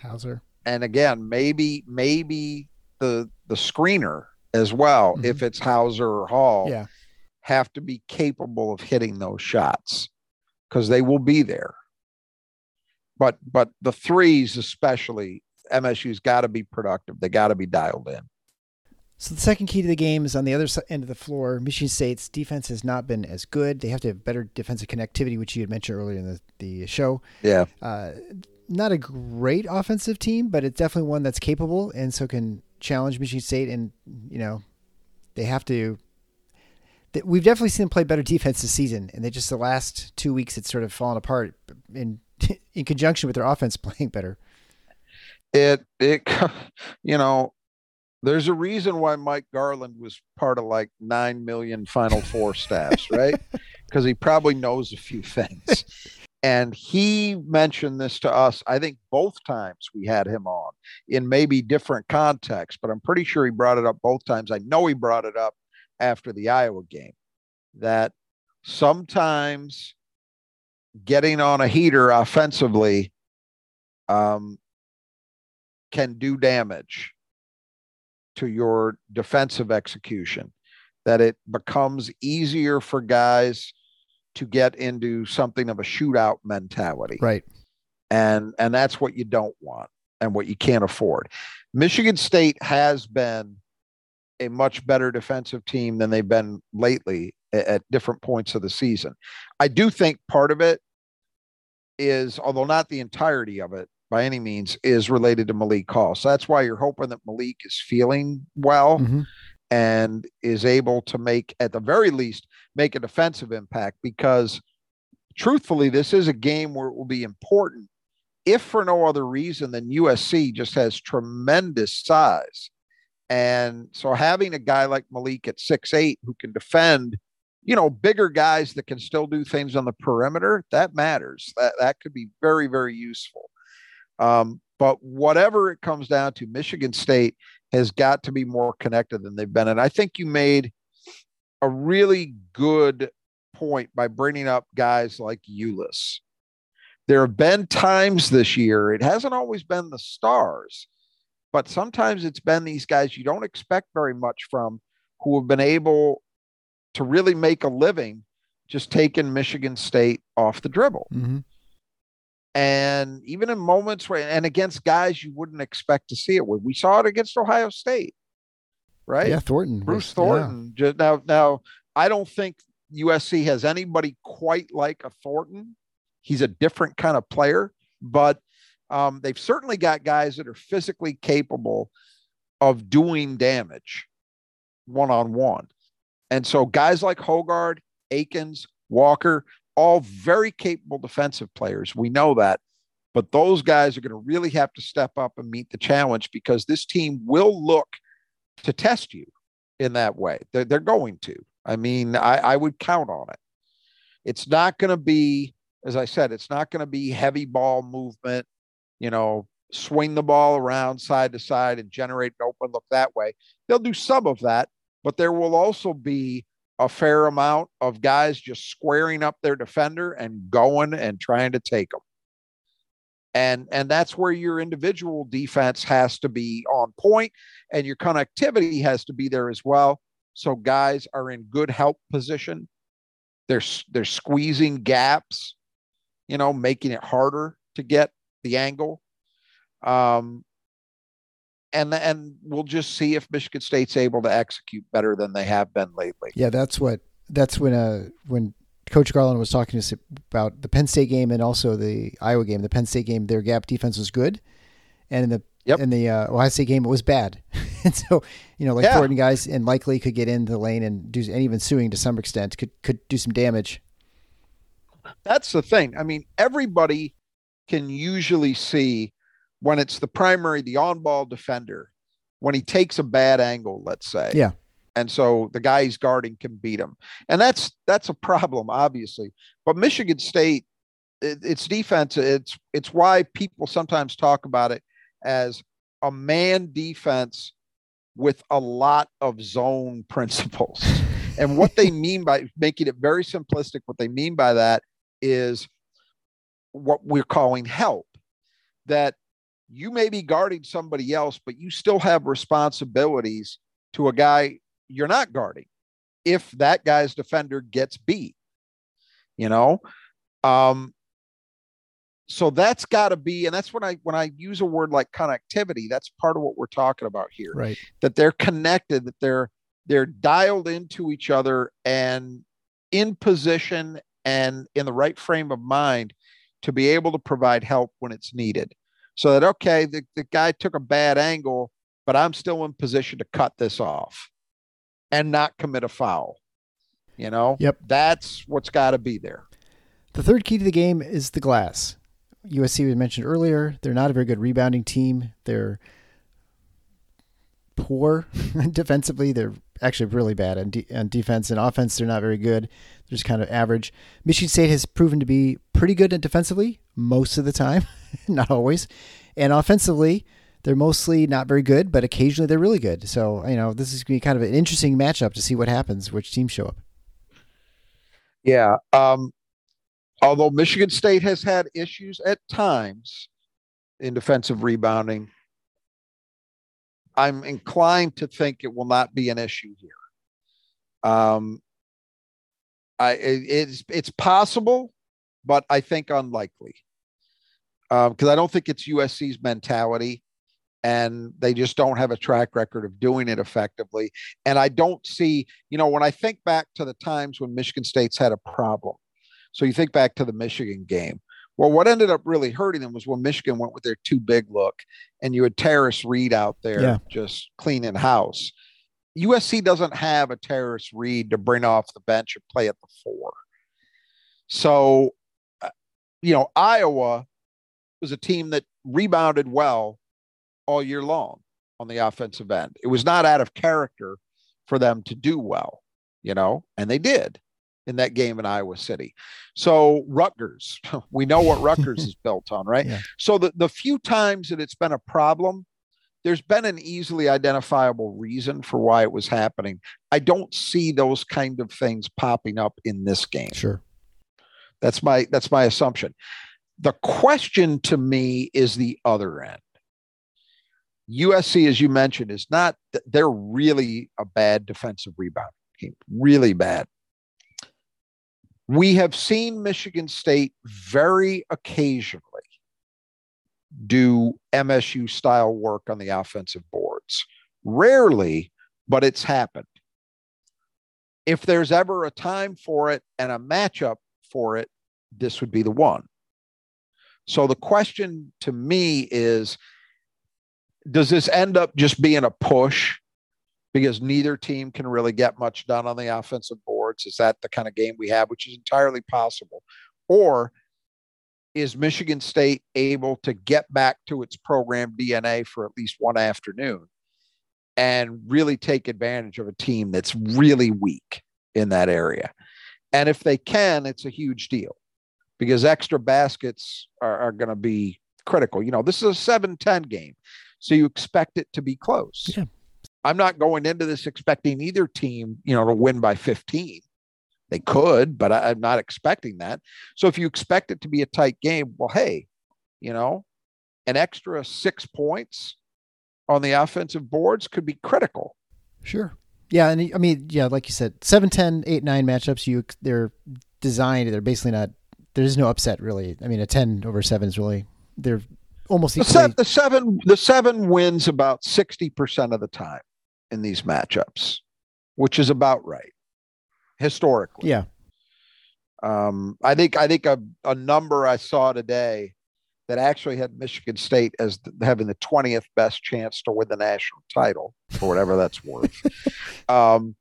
Hauser. and again, maybe maybe the the screener as well, Mhm. if it's Hauser or Hall, Yeah. have to be capable of hitting those shots because they will be there. But but the threes especially, MSU's got to be productive. They got to be dialed in. So the second key to the game is on the other end of the floor. Michigan State's defense has not been as good. They have to have better defensive connectivity, which you had mentioned earlier in the, the show. Yeah. Uh, not a great offensive team, but it's definitely one that's capable and so can challenge Michigan State. And you know, they have to. th- We've definitely seen them play better defense this season, and they just the last two weeks it's sort of fallen apart in <laughs> in conjunction with their offense <laughs> playing better. it it <laughs> you know there's a reason why mike garland was part of like 9 million final four <laughs> staffs right? Because he probably knows a few things. And he mentioned this to us i think both times we had him on in maybe different contexts but i'm pretty sure he brought it up both times. I know he brought it up after the iowa game that sometimes getting on a heater offensively um, can do damage to your defensive execution, that it becomes easier for guys to get into something of a shootout mentality. Right. And and that's what you don't want and what you can't afford. Michigan State has been a much better defensive team than they've been lately at, at different points of the season. I do think part of it is, although not the entirety of it by any means, is related to Malik Hall. So that's why you're hoping that Malik is feeling well Mhm. and is able to make, at the very least, make a defensive impact because truthfully, this is a game where it will be important, if for no other reason than USC just has tremendous size. And so having a guy like Malik at six eight who can defend, you know, bigger guys that can still do things on the perimeter, that matters. That that could be very, very useful. Um, but whatever it comes down to, Michigan State has got to be more connected than they've been. And I think you made a really good point by bringing up guys like Ellis. There have been times this year, it hasn't always been the stars, but sometimes it's been these guys you don't expect very much from who have been able to really make a living just taking Michigan State off the dribble. Mhm. And even in moments where, and against guys you wouldn't expect to see it with, we saw it against Ohio State, right? Yeah, Thornton. Bruce yeah. Thornton. Just now, now I don't think USC has anybody quite like a Thornton. He's a different kind of player, but um, they've certainly got guys that are physically capable of doing damage one on one. And so guys like Hoggard, Akins, Walker, all very capable defensive players. We know that. But those guys are going to really have to step up and meet the challenge because this team will look to test you in that way. They're, they're going to. I mean, I, I would count on it. It's not going to be, as I said, it's not going to be heavy ball movement, you know, swing the ball around side to side and generate an open look that way. They'll do some of that, but there will also be a fair amount of guys just squaring up their defender and going and trying to take them. And and that's where your individual defense has to be on point and your connectivity has to be there as well. So guys are in good help position. They're they're squeezing gaps, you know, making it harder to get the angle. Um, and and we'll just see if Michigan State's able to execute better than they have been lately. Yeah, that's what that's when uh when Coach Garland was talking to us about the Penn State game and also the Iowa game. The Penn State game, their gap defense was good, and in the Yep. in the uh, Ohio State game, it was bad. <laughs> and so you know, like Yeah. Thornton guys and likely could get into the lane and do and even Sueing to some extent could could do some damage. That's the thing. I mean, everybody can usually see when it's the primary, the on ball defender, when he takes a bad angle, let's say. Yeah. And so the guy he's guarding can beat him. And that's that's a problem, obviously. But Michigan State, it, its defense, it's it's why people sometimes talk about it as a man defense with a lot of zone <laughs> principles. and what they mean by making it very simplistic, what they mean by that is what we're calling help. That you may be guarding somebody else, but you still have responsibilities to a guy you're not guarding if that guy's defender gets beat, you know? Um, so that's got to be, and that's when I when I use a word like connectivity, that's part of what we're talking about here Right. that they're connected, that they're they're dialed into each other and in position and in the right frame of mind to be able to provide help when it's needed. So that okay, the, the guy took a bad angle, but I'm still in position to cut this off and not commit a foul. You know? Yep. That's what's got to be there. The third key to the game is the glass. USC we mentioned earlier, they're not a very good rebounding team. They're poor <laughs> defensively. They're actually really bad on, de- on defense and offense. They're not very good. They're just kind of average. Michigan State has proven to be pretty good at defensively most of the time, <laughs> not always. And offensively, they're mostly not very good, but occasionally they're really good. So, you know, this is going to be kind of an interesting matchup to see what happens, which teams show up. Yeah. Um, although Michigan State has had issues at times in defensive rebounding, I'm inclined to think it will not be an issue here. Um, I it- it's it's possible, but I think unlikely. Um, because I don't think it's USC's mentality, and they just don't have a track record of doing it effectively. And I don't see, you know, when I think back to the times when Michigan State's had a problem. So you think back to the Michigan game. Well, what ended up really hurting them was when Michigan went with their too big look, and you had Tarris Reed out there Yeah. just cleaning house. USC doesn't have a Tarris Reed to bring off the bench and play at the four. So, you know, Iowa was a team that rebounded well all year long on the offensive end. It was not out of character for them to do well, you know, and they did in that game in Iowa City. So Rutgers, <laughs> we know what Rutgers is <laughs> built on, right? Yeah. So the, the few times that it's been a problem, there's been an easily identifiable reason for why it was happening. I don't see those kind of things popping up in this game. Sure. That's my that's my assumption. The question to me is the other end. USC, as you mentioned, is not they're really a bad defensive rebound team, really bad. We have seen Michigan State very occasionally do MSU style work on the offensive boards. Rarely, but it's happened. If there's ever a time for it and a matchup for it, this would be the one. So the question to me is does this end up just being a push because neither team can really get much done on the offensive boards? Is that the kind of game we have, which is entirely possible? Or is Michigan State able to get back to its program DNA for at least one afternoon and really take advantage of a team that's really weak in that area? And if they can, it's a huge deal because extra baskets are, are going to be critical. You know, this is a 7 10 game. So you expect it to be close. Yeah. I'm not going into this expecting either team, you know, to win by 15. They could, but I, I'm not expecting that. So if you expect it to be a tight game, well, hey, you know, an extra six points on the offensive boards could be critical. Sure. Yeah, and I mean, yeah, like you said, 7 10, 8 9 matchups, you they're designed, they're basically not there's no upset really. I mean, a 10 over 7 is really they're almost The, the seven, the seven wins about 60% of the time in these matchups, which is about right historically. Yeah. Um, I think I think a, a number I saw today that actually had Michigan State as th- having the 20th best chance to win the national title, for whatever that's worth. <laughs> um,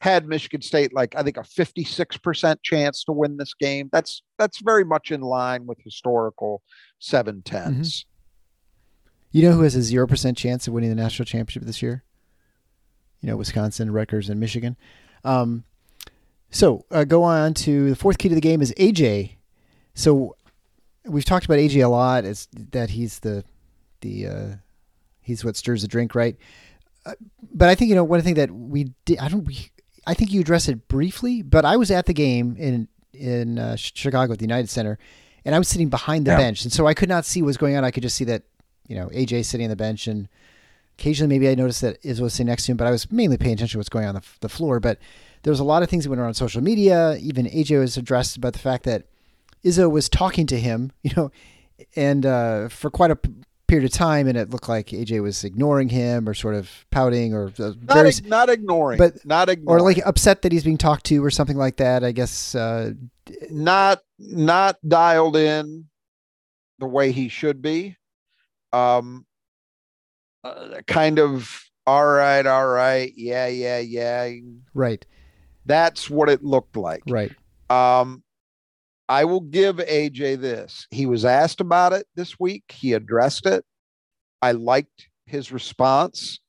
had Michigan State like I think a 56% chance to win this game. That's that's very much in line with historical 710s. You know who has a 0% chance of winning the national championship this year? You know, Wisconsin, Rutgers, and Michigan. Um, so uh, go on to the fourth key to the game is AJ. So we've talked about AJ a lot. It's that he's the the uh, he's what stirs the drink, right? Uh, but I think you know one thing that we did. I don't. We, I think you addressed it briefly, but I was at the game in in uh, Chicago at the United Center, and I was sitting behind the Yeah. bench, and so I could not see what was going on. I could just see that you know AJ sitting on the bench, and occasionally maybe I noticed that Izzo was sitting next to him, but I was mainly paying attention to what's going on, on the, the floor. But there was a lot of things that went around social media. Even AJ was addressed about the fact that Izzo was talking to him, <laughs> you know, and uh, for quite a p- period of time, and it looked like AJ was ignoring him or sort of pouting or uh, Not, very, ig- not ignoring, but- not ignoring. or like upset that he's being talked to or something like that. I guess uh, not not dialed in the way he should be. Um, uh, kind of all right, all right, yeah, yeah, yeah. right, That's what it looked like. right, Um, I will give AJ this. He was asked about it this week. He addressed it. I liked his response.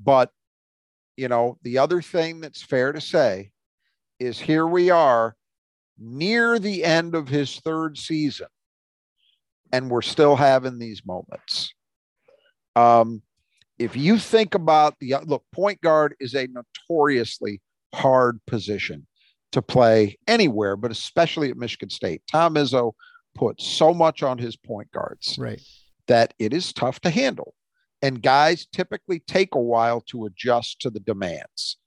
But, you know, the other thing that's fair to say is here we are near the end of his third season, and we're still having these moments. Um, if you think about the look, point guard is a notoriously hard position to play anywhere, but especially at Michigan State. Tom Izzo put so much on his point guards right. that it is tough to handle. And guys typically take a while to adjust to the demands.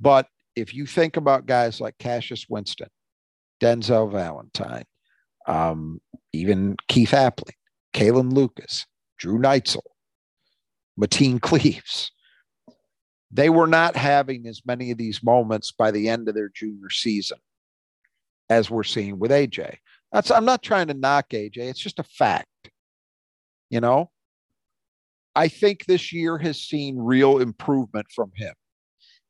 But if you think about guys like Cassius Winston, Denzel Valentine, um, even Keith Appling, Kalin Lucas, Drew Neitzel, Mateen Cleaves, they were not having as many of these moments by the end of their junior season as we're seeing with AJ. That's I'm not trying to knock AJ. It's just a fact. You know, I think this year has seen real improvement from him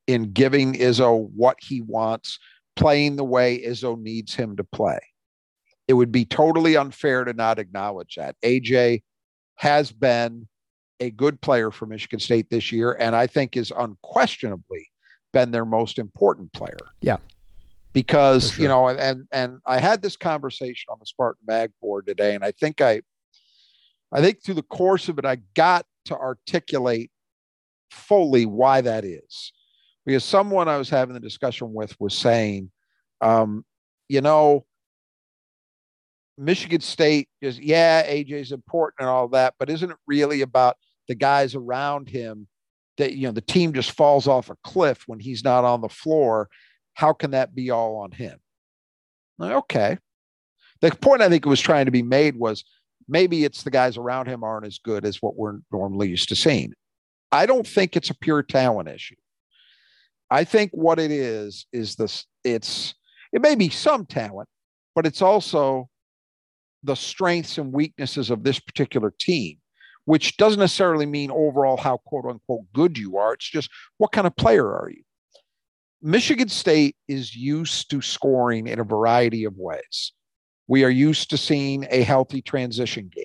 in giving Izzo what he wants, playing the way Izzo needs him to play. It would be totally unfair to not acknowledge that. AJ has been a good player for Michigan State this year, and I think is unquestionably been their most important player. Yeah. Because, sure. you know, and and I had this conversation on the Spartan Mag board today, and I think I I think through the course of it, I got to articulate fully why that is. Because someone I was having the discussion with was saying, um, you know, Michigan State is, yeah, AJ's important and all that, but isn't it really about the guys around him that, you know, the team just falls off a cliff when he's not on the floor? How can that be all on him? Okay. The point I think it was trying to be made was maybe it's the guys around him aren't as good as what we're normally used to seeing. I don't think it's a pure talent issue. I think what it is is this it's it may be some talent, but it's also the strengths and weaknesses of this particular team, which doesn't necessarily mean overall how quote unquote good you are. It's just what kind of player are you? Michigan State is used to scoring in a variety of ways. We are used to seeing a healthy transition game.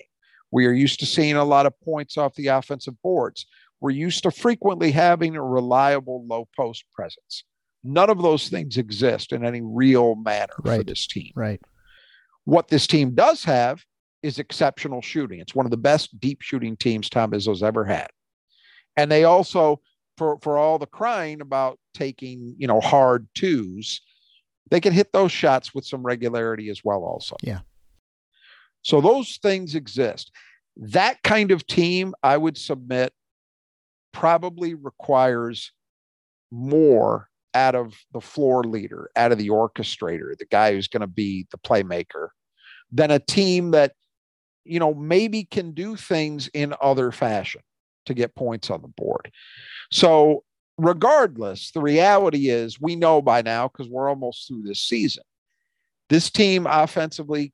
We are used to seeing a lot of points off the offensive boards. We're used to frequently having a reliable low post presence. None of those things exist in any real manner for Right. this team. Right. What this team does have is exceptional shooting. It's one of the best deep shooting teams Tom Izzo's ever had. And they also, for, for all the crying about taking, you know, hard twos, they can hit those shots with some regularity as well, also. Yeah. So those things exist. That kind of team, I would submit, probably requires more out of the floor leader, out of the orchestrator, the guy who's going to be the playmaker, than a team that, you know, maybe can do things in other fashion to get points on the board. So, regardless, the reality is we know by now because we're almost through this season. This team offensively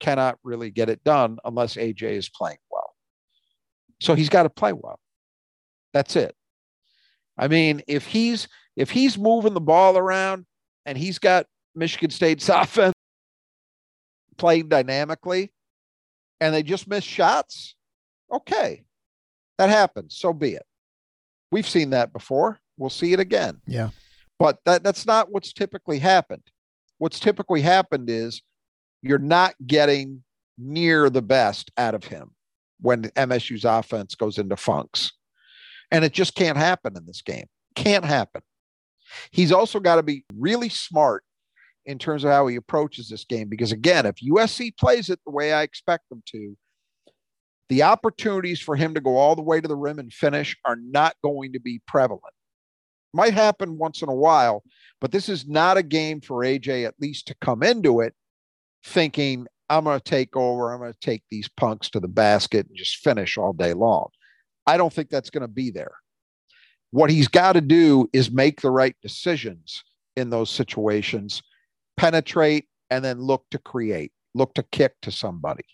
cannot really get it done unless AJ is playing well. So he's got to play well. That's it. I mean, if he's if he's moving the ball around and he's got Michigan State's <laughs> offense playing dynamically and they just miss shots, okay. That happens. So be it. We've seen that before. We'll see it again. Yeah. But that, that's not what's typically happened. What's typically happened is you're not getting near the best out of him when MSU's offense goes into funks. And it just can't happen in this game. Can't happen. He's also got to be really smart in terms of how he approaches this game because, again, if USC plays it the way I expect them to, the opportunities for him to go all the way to the rim and finish are not going to be prevalent. Might happen once in a while, but this is not a game for AJ, at least to come into it thinking, I'm going to take over, I'm going to take these punks to the basket and just finish all day long. I don't think that's going to be there. What he's got to do is make the right decisions in those situations, penetrate, and then look to create, look to kick to somebody.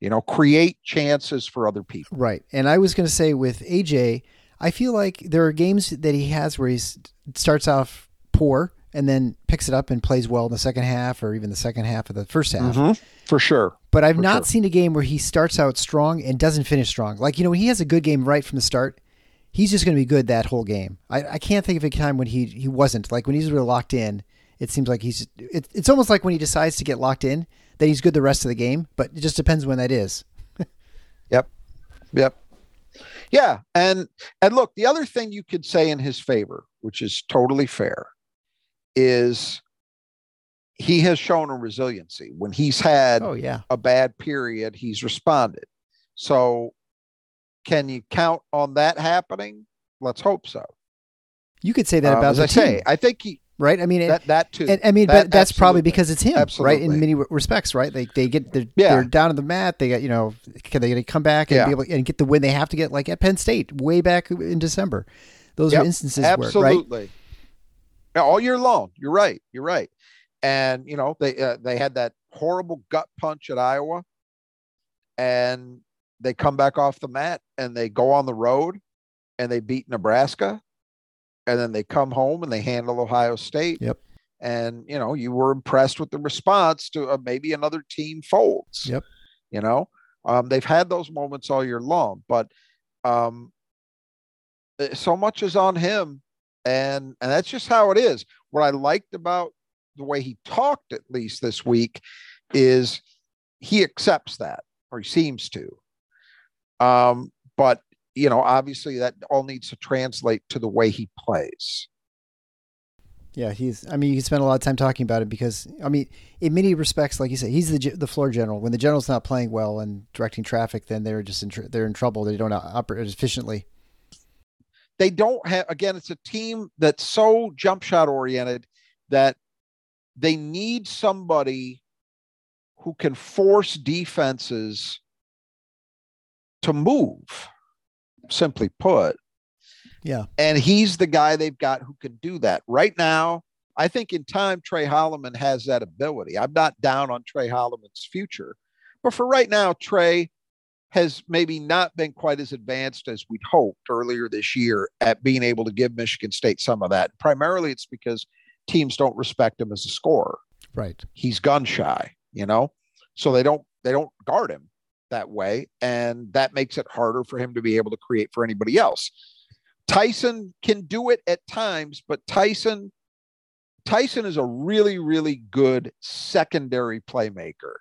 You know, create chances for other people. Right. And I was going to say with AJ, I feel like there are games that he has where he starts off poor and then picks it up and plays well in the second half or even the second half of the first half. Mhm. For sure. But I've For not sure. seen a game where he starts out strong and doesn't finish strong. Like, you know, when he has a good game right from the start, he's just going to be good that whole game. I, I can't think of a time when he, he wasn't. Like, when he's really locked in, it seems like he's. It, it's almost like when he decides to get locked in, that he's good the rest of the game, but it just depends when that is. <laughs> Yep. Yep. Yeah. And and look, the other thing you could say in his favor, which is totally fair, is he has shown a resiliency. When he's had Oh, yeah. a bad period, he's responded. So can you count on that happening? Let's hope so. You could say that Um, about as the I team, say, I think he right? I mean, it, that that too. And, I mean, That- but that's probably because it's him, right? In many respects, right? They they get they're, Yeah. they're down to the mat. They got you know, can they come back and Yeah. be able and get the win they have to get like at Penn State way back in December. Those Yep, are instances where right. Absolutely. All year long. You're right. You're right. And you know they uh, they had that horrible gut punch at Iowa, and they come back off the mat and they go on the road, and they beat Nebraska, and then they come home and they handle Ohio State. Yep. And you know you were impressed with the response to uh, maybe another team folds. Yep. You know um, they've had those moments all year long, but um, uh, so much is on him and and that's just how it is what i liked about the way he talked at least this week is he accepts that or he seems to um but you know obviously that all needs to translate to the way he plays Yeah, he's. I mean, you can spend a lot of time talking about it because I mean, in many respects, like you said, he's the the floor general. When the general's not playing well and directing traffic, then they're just in tr- they're in trouble. They don't operate efficiently. they don't have again it's a team that's so jump shot oriented that they need somebody who can force defenses to move simply put. Yeah, and he's the guy they've got who can do that. Right now i think in time tre holloman has that ability. I'm not down on tre holloman's future but for right now tre has maybe not been quite as advanced as we'd hoped earlier this year at being able to give michigan state some of that. Primarily it's because teams don't respect him as a scorer. Right. he's gun shy, you know, so they don't they don't guard him that way, and that makes it harder for him to be able to create for anybody else. Tyson can do it at times, but Tyson Tyson is a really, really good secondary playmaker.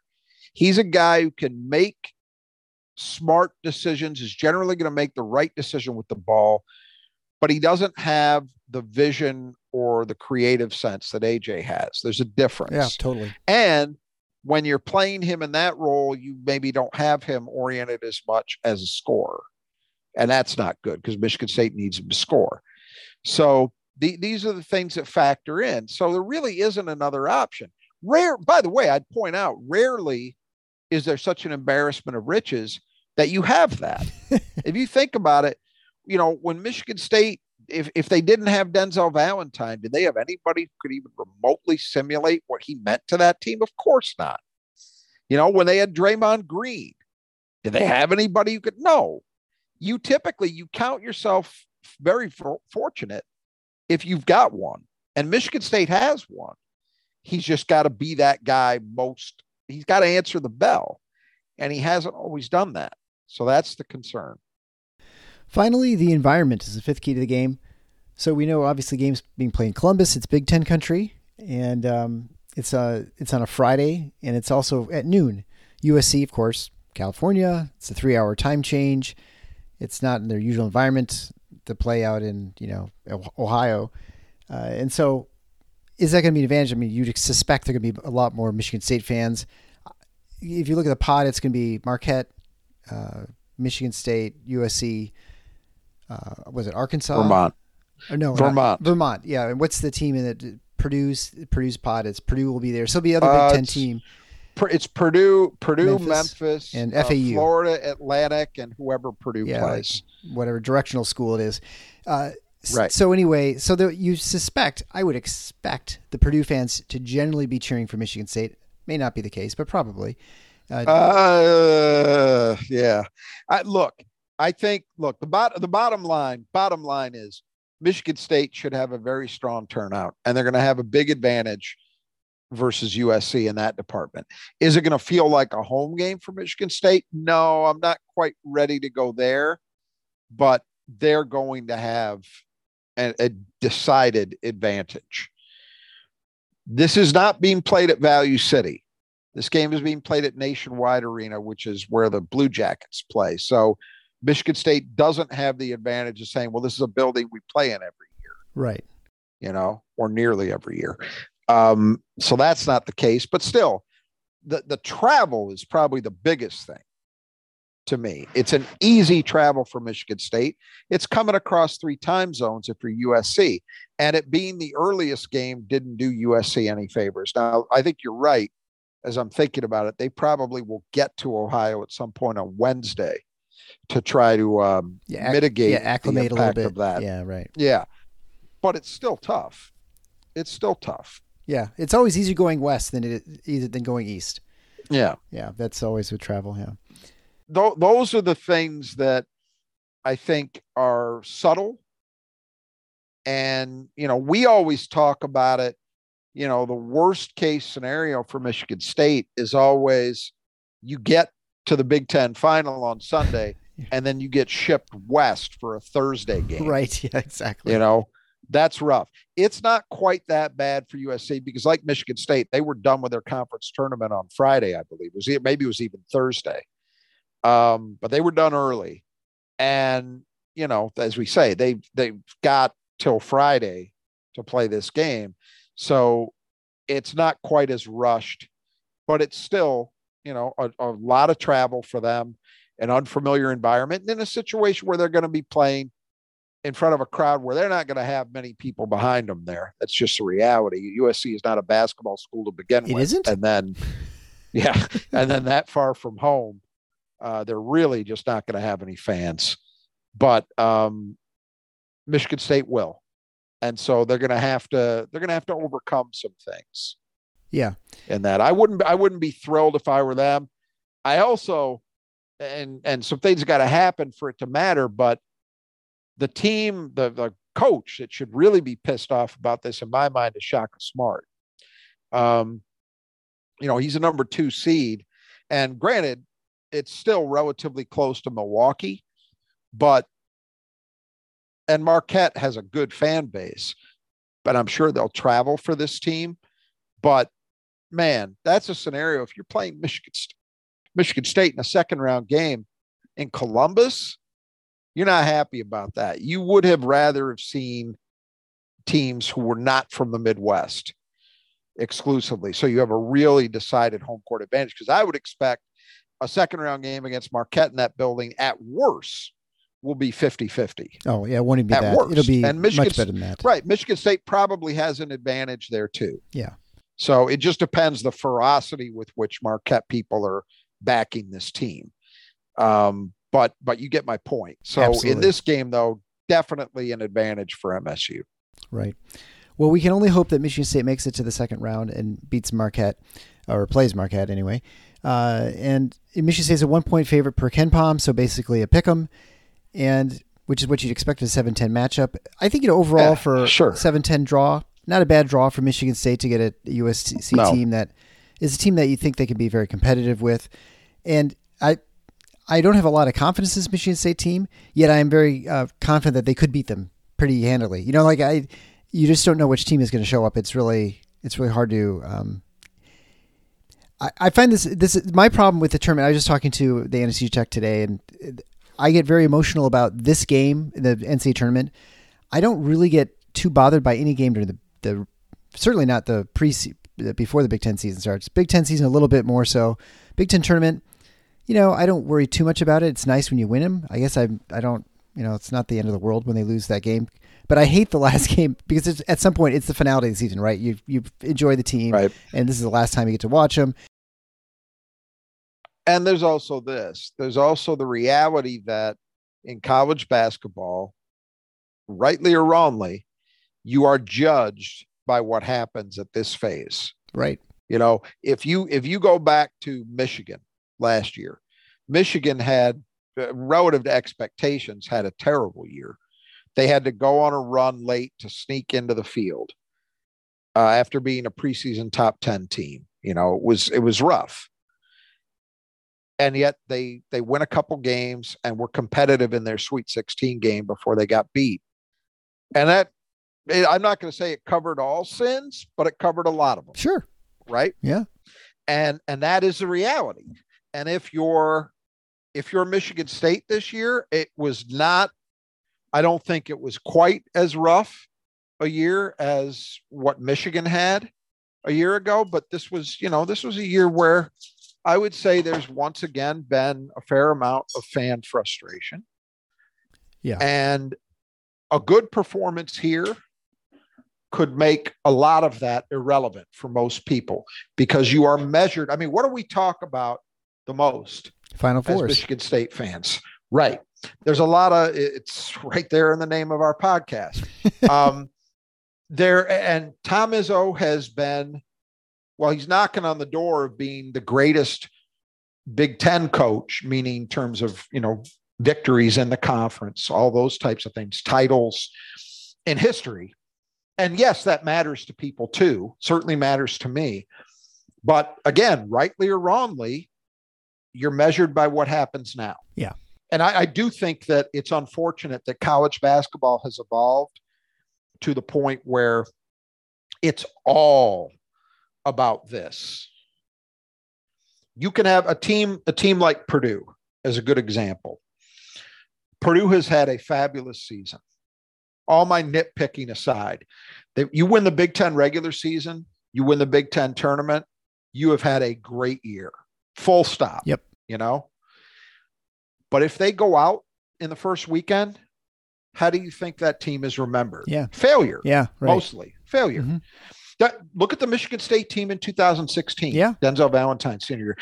He's a guy who can make smart decisions, is generally going to make the right decision with the ball, but he doesn't have the vision or the creative sense that AJ has. There's a difference. Yeah, totally. And when you're playing him in that role, you maybe don't have him oriented as much as a scorer. And that's not good because Michigan State needs him to score. So the, these are the things that factor in. So there really isn't another option. Rare, by the way, I'd point out rarely is there such an embarrassment of riches that you have that. <laughs> if you think about it, you know, when Michigan State, if, if they didn't have Denzel Valentine, did they have anybody who could even remotely simulate what he meant to that team? Of course not. You know, when they had Draymond Green, did they have anybody who could? No. You typically you count yourself very for, fortunate if you've got one, and Michigan State has one. He's just got to be that guy most. He's got to answer the bell, and he hasn't always done that. So that's the concern. Finally, the environment is the fifth key to the game. So we know obviously games being played in Columbus. It's Big Ten country, and um, it's uh it's on a Friday, and it's also at noon. USC, of course, California. It's a three-hour time change. It's not in their usual environment to play out in you know Ohio, uh, and so is that going to be an advantage? I mean, you'd suspect there are going to be a lot more Michigan State fans. If you look at the pod, it's going to be Marquette, uh, Michigan State, USC. Uh, was it Arkansas? Vermont. Or no, Vermont. Vermont. Yeah. And what's the team in it? Purdue's Purdue's pod. It's Purdue will be there. So it'll be other Uh, Big Ten team. It's Purdue, Purdue, Memphis, Memphis, and uh, FAU. Florida Atlantic, and whoever Purdue Yeah, plays. whatever directional school it is. Uh, Right. So anyway, so the, you suspect, I would expect the Purdue fans to generally be cheering for Michigan State. May not be the case, but probably. Uh, Uh, yeah. I look. I think. Look. The bot. The bottom line. Bottom line is Michigan State should have a very strong turnout, and they're going to have a big advantage versus USC in that department. Is it going to feel like a home game for Michigan State? No, I'm not quite ready to go there, but they're going to have a, a decided advantage. This is not being played at Value City. This game is being played at Nationwide Arena, which is where the Blue Jackets play. So Michigan State doesn't have the advantage of saying, well, this is a building we play in every year, right. you know, or nearly every year. Um, so that's not the case, but still, the, the travel is probably the biggest thing to me. It's an easy travel for Michigan State. It's coming across three time zones if you're USC. And it being the earliest game didn't do USC any favors. Now, I think you're right. As I'm thinking about it, they probably will get to Ohio at some point on Wednesday to try to um, Yeah, ac- mitigate yeah, acclimate the a little bit. of that. Yeah, right. Yeah. But it's still tough. It's still tough. Yeah, it's always easier going west than it either than going east. Yeah. Yeah, that's always with travel. Yeah. Th- those are the things that I think are subtle. And, you know, we always talk about it. You know, the worst case scenario for Michigan State is always you get to the Big Ten final on Sunday <laughs> and then you get shipped west for a Thursday game. Right. <laughs> Yeah. Exactly. You know, that's rough. It's not quite that bad for USC because, like Michigan State, they were done with their conference tournament on Friday, I believe. It was it maybe it was even Thursday, um, but they were done early, and you know, as we say, they they've got till Friday to play this game, so it's not quite as rushed, but it's still you know a, a lot of travel for them, an unfamiliar environment, and in a situation where they're going to be playing in front of a crowd where they're not going to have many people behind them there. That's just the reality. USC is not a basketball school to begin It with. isn't? And then, <laughs> yeah, and then that far from home, uh, they're really just not going to have any fans. But um, Michigan State will. And so they're going to have to they're going to have to overcome some things Yeah. And that. I wouldn't I wouldn't be thrilled if I were them. I also and and some things got to happen for it to matter, but the team, the the coach that should really be pissed off about this in my mind is Shaka Smart. Um, you know, he's a number two seed, and granted, it's still relatively close to Milwaukee, but and Marquette has a good fan base, but I'm sure they'll travel for this team. But man, that's a scenario. If you're playing Michigan, Michigan State in a second round game in Columbus, you're not happy about that. You would have rather have seen teams who were not from the Midwest exclusively. So you have a really decided home court advantage because I would expect a second round game against Marquette in that building at worst will be 50 50. Oh, yeah. It won't even be At that. worst. It'll be And Michigan much better than that. Right. Michigan State probably has an advantage there too. Yeah. So it just depends the ferocity with which Marquette people are backing this team. Um, but but you get my point. So Absolutely. in this game, though, definitely an advantage for MSU. Right. Well, we can only hope that Michigan State makes it to the second round and beats Marquette, or plays Marquette anyway. Uh, and Michigan State's a one point favorite per KenPom, so basically a pick 'em, and which is what you'd expect in a 7 10 matchup. I think, you know, overall Yeah, for sure. 7 10 draw, not a bad draw for Michigan State to get a USC No. team that is a team that you think they can be very competitive with. And I, I don't have a lot of confidence in this Michigan State team, yet I am very uh, confident that they could beat them pretty handily. You know, like I, you just don't know which team is going to show up. It's really, it's really hard to. Um, I, I find this this is my problem with the tournament. I was just talking to the NCAA Tech today, and I get very emotional about this game, the NCAA tournament. I don't really get too bothered by any game during the, the certainly not the pre before the Big Ten season starts. Big Ten season a little bit more so. Big Ten tournament, you know, I don't worry too much about it. It's nice when you win them. I guess I I don't you know it's not the end of the world when they lose that game. But I hate the last <laughs> game because it's, at some point it's the finality of the season, right? You you enjoy the team, Right. and this is the last time you get to watch them. And there's also this there's also the reality that in college basketball, rightly or wrongly, you are judged by what happens at this phase. Right. You know, if you if you go back to Michigan last year, Michigan had uh, relative to expectations had a terrible year. They had to go on a run late to sneak into the field uh, after being a preseason top 10 team. You know, it was it was rough. And yet they they win a couple games and were competitive in their Sweet 16 game before they got beat. And that I'm not going to say it covered all sins, but it covered a lot of them Sure. right Yeah. and and that is the reality and if you're if you're michigan state this year it was not i don't think it was quite as rough a year as what michigan had a year ago but this was you know this was a year where i would say there's once again been a fair amount of fan frustration Yeah. and a good performance here could make a lot of that irrelevant for most people because you are measured. I mean, what do we talk about the most Final Four. Michigan State fans? Right. There's a lot of it's right there in the name of our podcast. <laughs> um, there and Tom Izzo has been, well, he's knocking on the door of being the greatest Big Ten coach, meaning in terms of you know victories in the conference, all those types of things, titles in history. And yes, that matters to people too. Certainly matters to me. But again, rightly or wrongly, you're measured by what happens now. Yeah. And I, I do think that it's unfortunate that college basketball has evolved to the point where it's all about this. You can have a team, a team like Purdue as a good example. Purdue has had a fabulous season. All my nitpicking aside, they, you win the Big Ten regular season, you win the Big Ten tournament, you have had a great year. Full stop. Yep. You know? But if they go out in the first weekend, how do you think that team is remembered? Yeah. Failure. Yeah. Right. Mostly failure. Mhm. That, look at the Michigan State team in 2016. Yeah. Denzel Valentine senior year.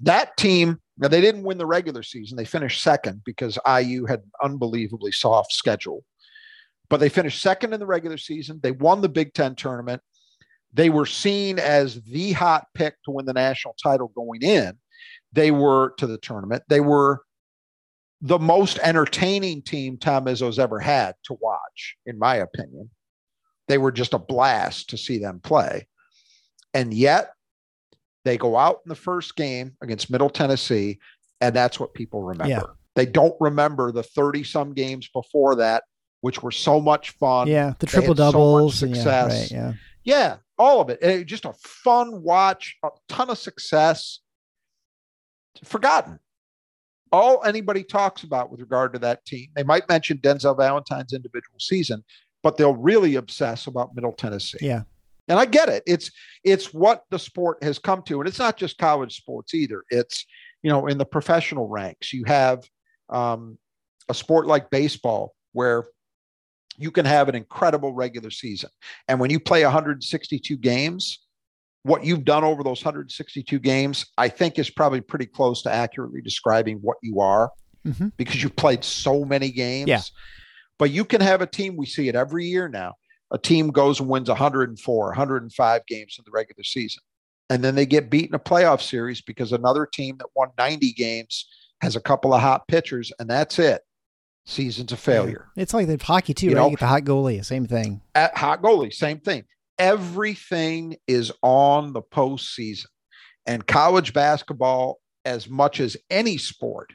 That team, now they didn't win the regular season. They finished second because IU had an unbelievably soft schedule. But they finished second in the regular season. They won the Big Ten tournament. They were seen as the hot pick to win the national title going in. They were to the tournament. They were the most entertaining team Tom Izzo's ever had to watch, in my opinion. They were just a blast to see them play. And yet they go out in the first game against Middle Tennessee, and that's what people remember. Yeah. They don't remember the 30 some games before that which were so much fun. Yeah, the triple had so doubles. success. yeah, right, yeah. Yeah, all of it. Eh, just a fun watch, a ton of success. Forgotten. All anybody talks about with regard to that team, they might mention Denzel Valentine's individual season, but they'll really obsess about Middle Tennessee. Yeah. And I get it. It's it's what the sport has come to, and it's not just college sports either. It's you know in the professional ranks, you have um, a sport like baseball where you can have an incredible regular season, and when you play 162 games, what you've done over those 162 games, I think, is probably pretty close to accurately describing what you are Mhm. because you've played so many games. Yeah. But you can have a team. We see it every year now a team goes and wins 104, 105 games in the regular season. And then they get beat in a playoff series because another team that won 90 games has a couple of hot pitchers, and that's it. Season's a failure. It's like the hockey too, You right? know- you get the hot goalie, same thing. At hot goalie, same thing. Everything is on the postseason. And college basketball, as much as any sport,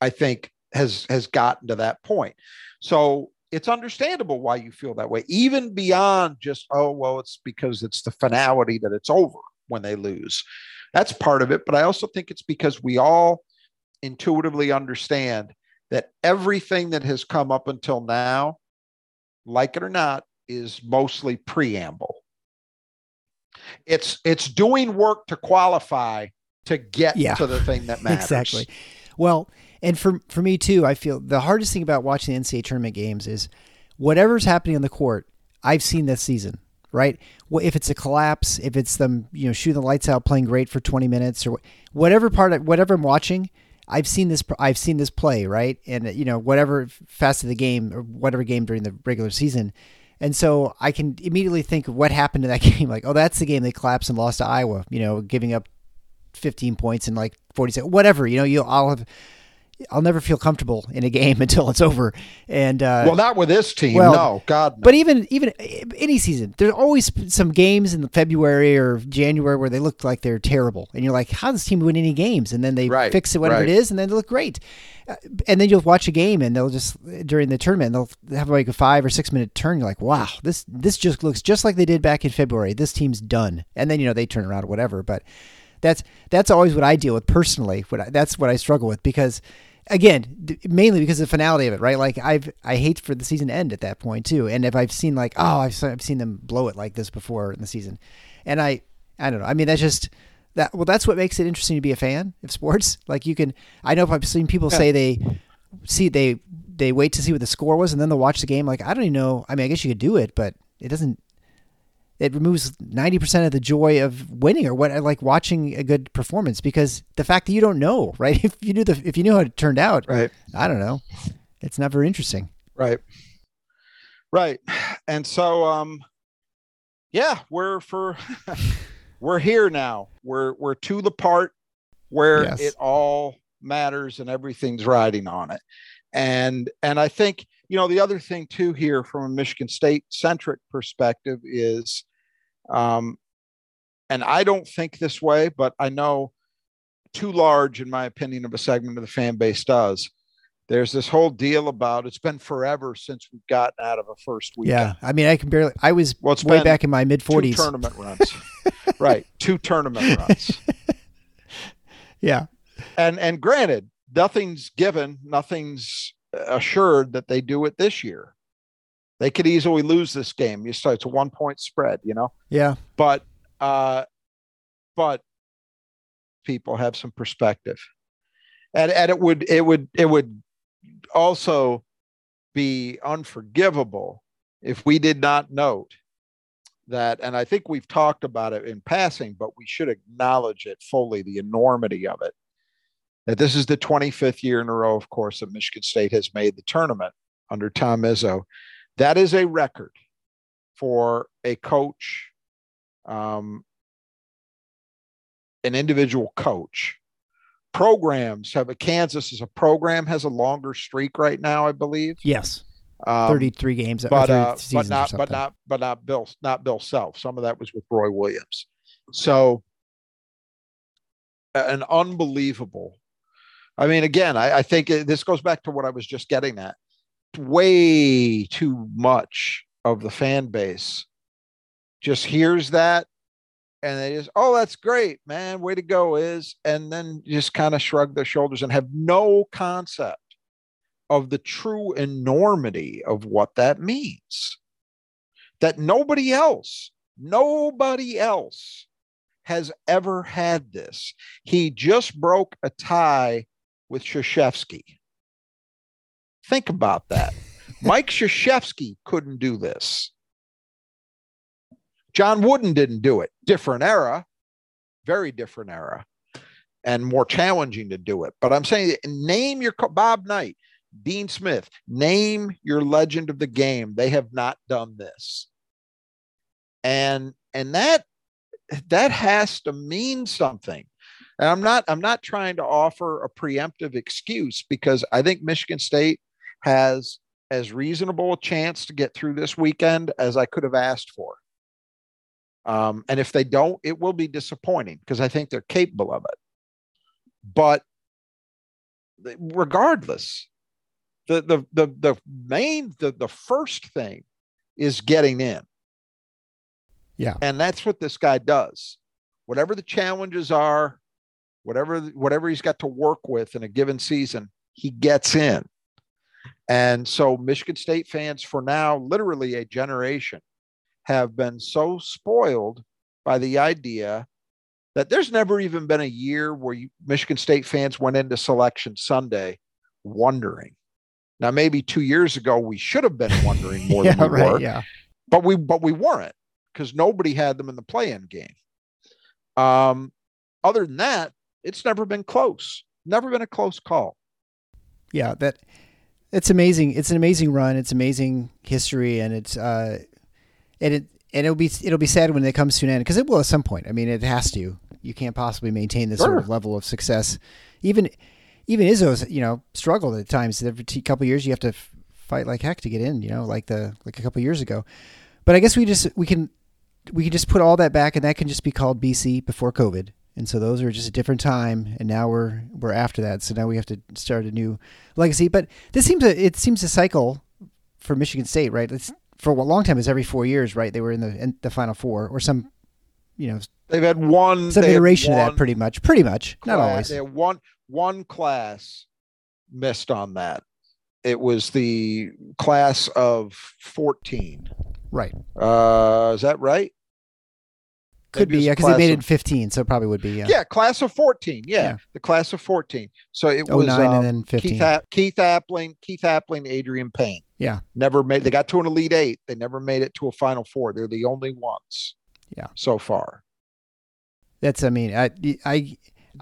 I think has has gotten to that point. So it's understandable why you feel that way, even beyond just, oh, well, it's because it's the finality that it's over when they lose. That's part of it. But I also think it's because we all intuitively understand that everything that has come up until now, like it or not, is mostly preamble. It's it's doing work to qualify to get Yeah. to the thing that <laughs> matters. Exactly. Well, and for for me too, I feel the hardest thing about watching the NCAA tournament games is whatever's happening on the court. I've seen this season, right? Well, if it's a collapse, if it's them, you know, shooting the lights out, playing great for twenty minutes, or whatever part, of, whatever I'm watching, I've seen this. I've seen this play, right? And you know, whatever facet of the game or whatever game during the regular season. And so I can immediately think of what happened to that <laughs> game. Like, oh, that's the game they collapsed and lost to Iowa. You know, giving up 15 points in like 40 seconds, whatever, you know, you I'll have, I'll never feel comfortable in a game <laughs> until it's over. And, uh, Well, not with this team. well, no, God. No. but even, even any season, there's always some games in February or January where they look like they're terrible. And you're like, how does this team win any games? And then they Right, fix it, whatever right. it is, and then they look great. Uh, And then you'll watch a game and they'll just, during the tournament, they'll have like a five or six minute turn. You're like, wow, this, this just looks just like they did back in February. This team's done. And then, you know, they turn around or whatever. But, that's that's always what I deal with personally. What I, that's what I struggle with because, again, d- mainly because of the finality of it, right? Like I've I hate for the season to end at that point too. And if I've seen like oh I've, I've seen them blow it like this before in the season, and I I don't know. I mean that's just that. Well, that's what makes it interesting to be a fan of sports. <laughs> Like you can I know if I've seen people say they see they they wait to see what the score was and then they'll watch the game. Like I don't even know. I mean I guess you could do it, but it doesn't it removes 90% of the joy of winning or what I like watching a good performance because the fact that you don't know <laughs> right if you knew the if you knew how it turned out right. i don't know it's not very interesting Right. Right. And so um yeah, we're for <laughs> we're here now. We're we're to the part where Yes. it all matters and everything's riding on it. And and I think, you know, the other thing too here from a Michigan State centric perspective is um and I don't think this way, but I know too large in my opinion of a segment of the fan base does there's this whole deal about it's been forever since we've gotten out of a first weekend. yeah i mean i can barely i was Well, it's way back in my mid 40s. tournament runs. <laughs> right. Two tournament runs. <laughs> yeah And and granted, nothing's given, nothing's assured that they do it this year. They could easily lose this game. You start it's a one point spread, you know. yeah But uh but people have some perspective. And and it would it would it would also be unforgivable if we did not note that and I think we've talked about it in passing, but we should acknowledge it fully, the enormity of it. That this is the 25th year in a row, of course, that Michigan State has made the tournament under Tom Izzo. That is a record for a coach um, an individual coach. Programs have a Kansas as a program has a longer streak right now, I believe. yes Um, 33 games but 30 uh, but not but not but not Bill not Bill Self. Some of that was with Roy Williams. So an unbelievable. I mean, again, I, I think it- this goes back to what I was just getting at. Way too much of the fan base just hears that and they just, oh, that's great, man, way to go, is, and then just kind of shrug their shoulders and have no concept of the true enormity of what that means. That nobody else, nobody else has ever had this. He just broke a tie with Krzyzewski. Think about that. Mike Krzyzewski couldn't do this. John Wooden didn't do it. Different era, very different era, and more challenging to do it. But I'm saying, name your Bob Knight, Dean Smith, name your legend of the game. They have not done this, and and that that has to mean something. And I'm not I'm not trying to offer a preemptive excuse because I think Michigan State has as reasonable a chance to get through this weekend as I could have asked for. Um, and if they don't, it will be disappointing because I think they're capable of it. But regardless, the the the the main the the first thing is getting in. Yeah. And that's what this guy does. Whatever the challenges are, whatever whatever he's got to work with in a given season, he gets in. And so Michigan State fans for now, literally a generation, have been so spoiled by the idea that there's never even been a year where you, Michigan State fans went into selection Sunday wondering. Now, maybe two years ago we should have been wondering <laughs> more yeah, than we right, were, yeah. but we but we weren't because nobody had them in the play-in game. Um, other than that, it's never been close. Never been a close call. Yeah, that it's amazing. It's an amazing run. It's amazing history, and it's uh, and it and it'll be it'll be sad when it comes to an end because it will at some point. I mean, it has to. You can't possibly maintain this sort of level of success. Even even Izzo's you know struggled at times. Every t- couple years, you have to f- fight like heck to get in. You know, like the like a couple years ago. But I guess we just we can we can just put all that back, and that can just be called BC before COVID. And so those are just a different time, and now we're we're after that. So now we have to start a new legacy. But this seems a it seems a cycle for Michigan State, right? It's for a long time is every four years, right? They were in the in the final four or some, you know, they've had one some iteration of that, pretty much, pretty much, not always. They had one one class missed on that. It was the class of fourteen. Right, Uh, is that right? Could Maybe be, yeah, because they made it fifteen, so it probably would be, yeah. Yeah, class of 14. Yeah, Yeah. the class of 14. So it Oh was um, and then fifteen. Keith, A- Keith Appling, Keith Appling, Adreian Payne. Yeah. Never made, they got to an Elite Eight. They never made it to a Final Four. They're the only ones. Yeah. So far. That's, I mean, I, I,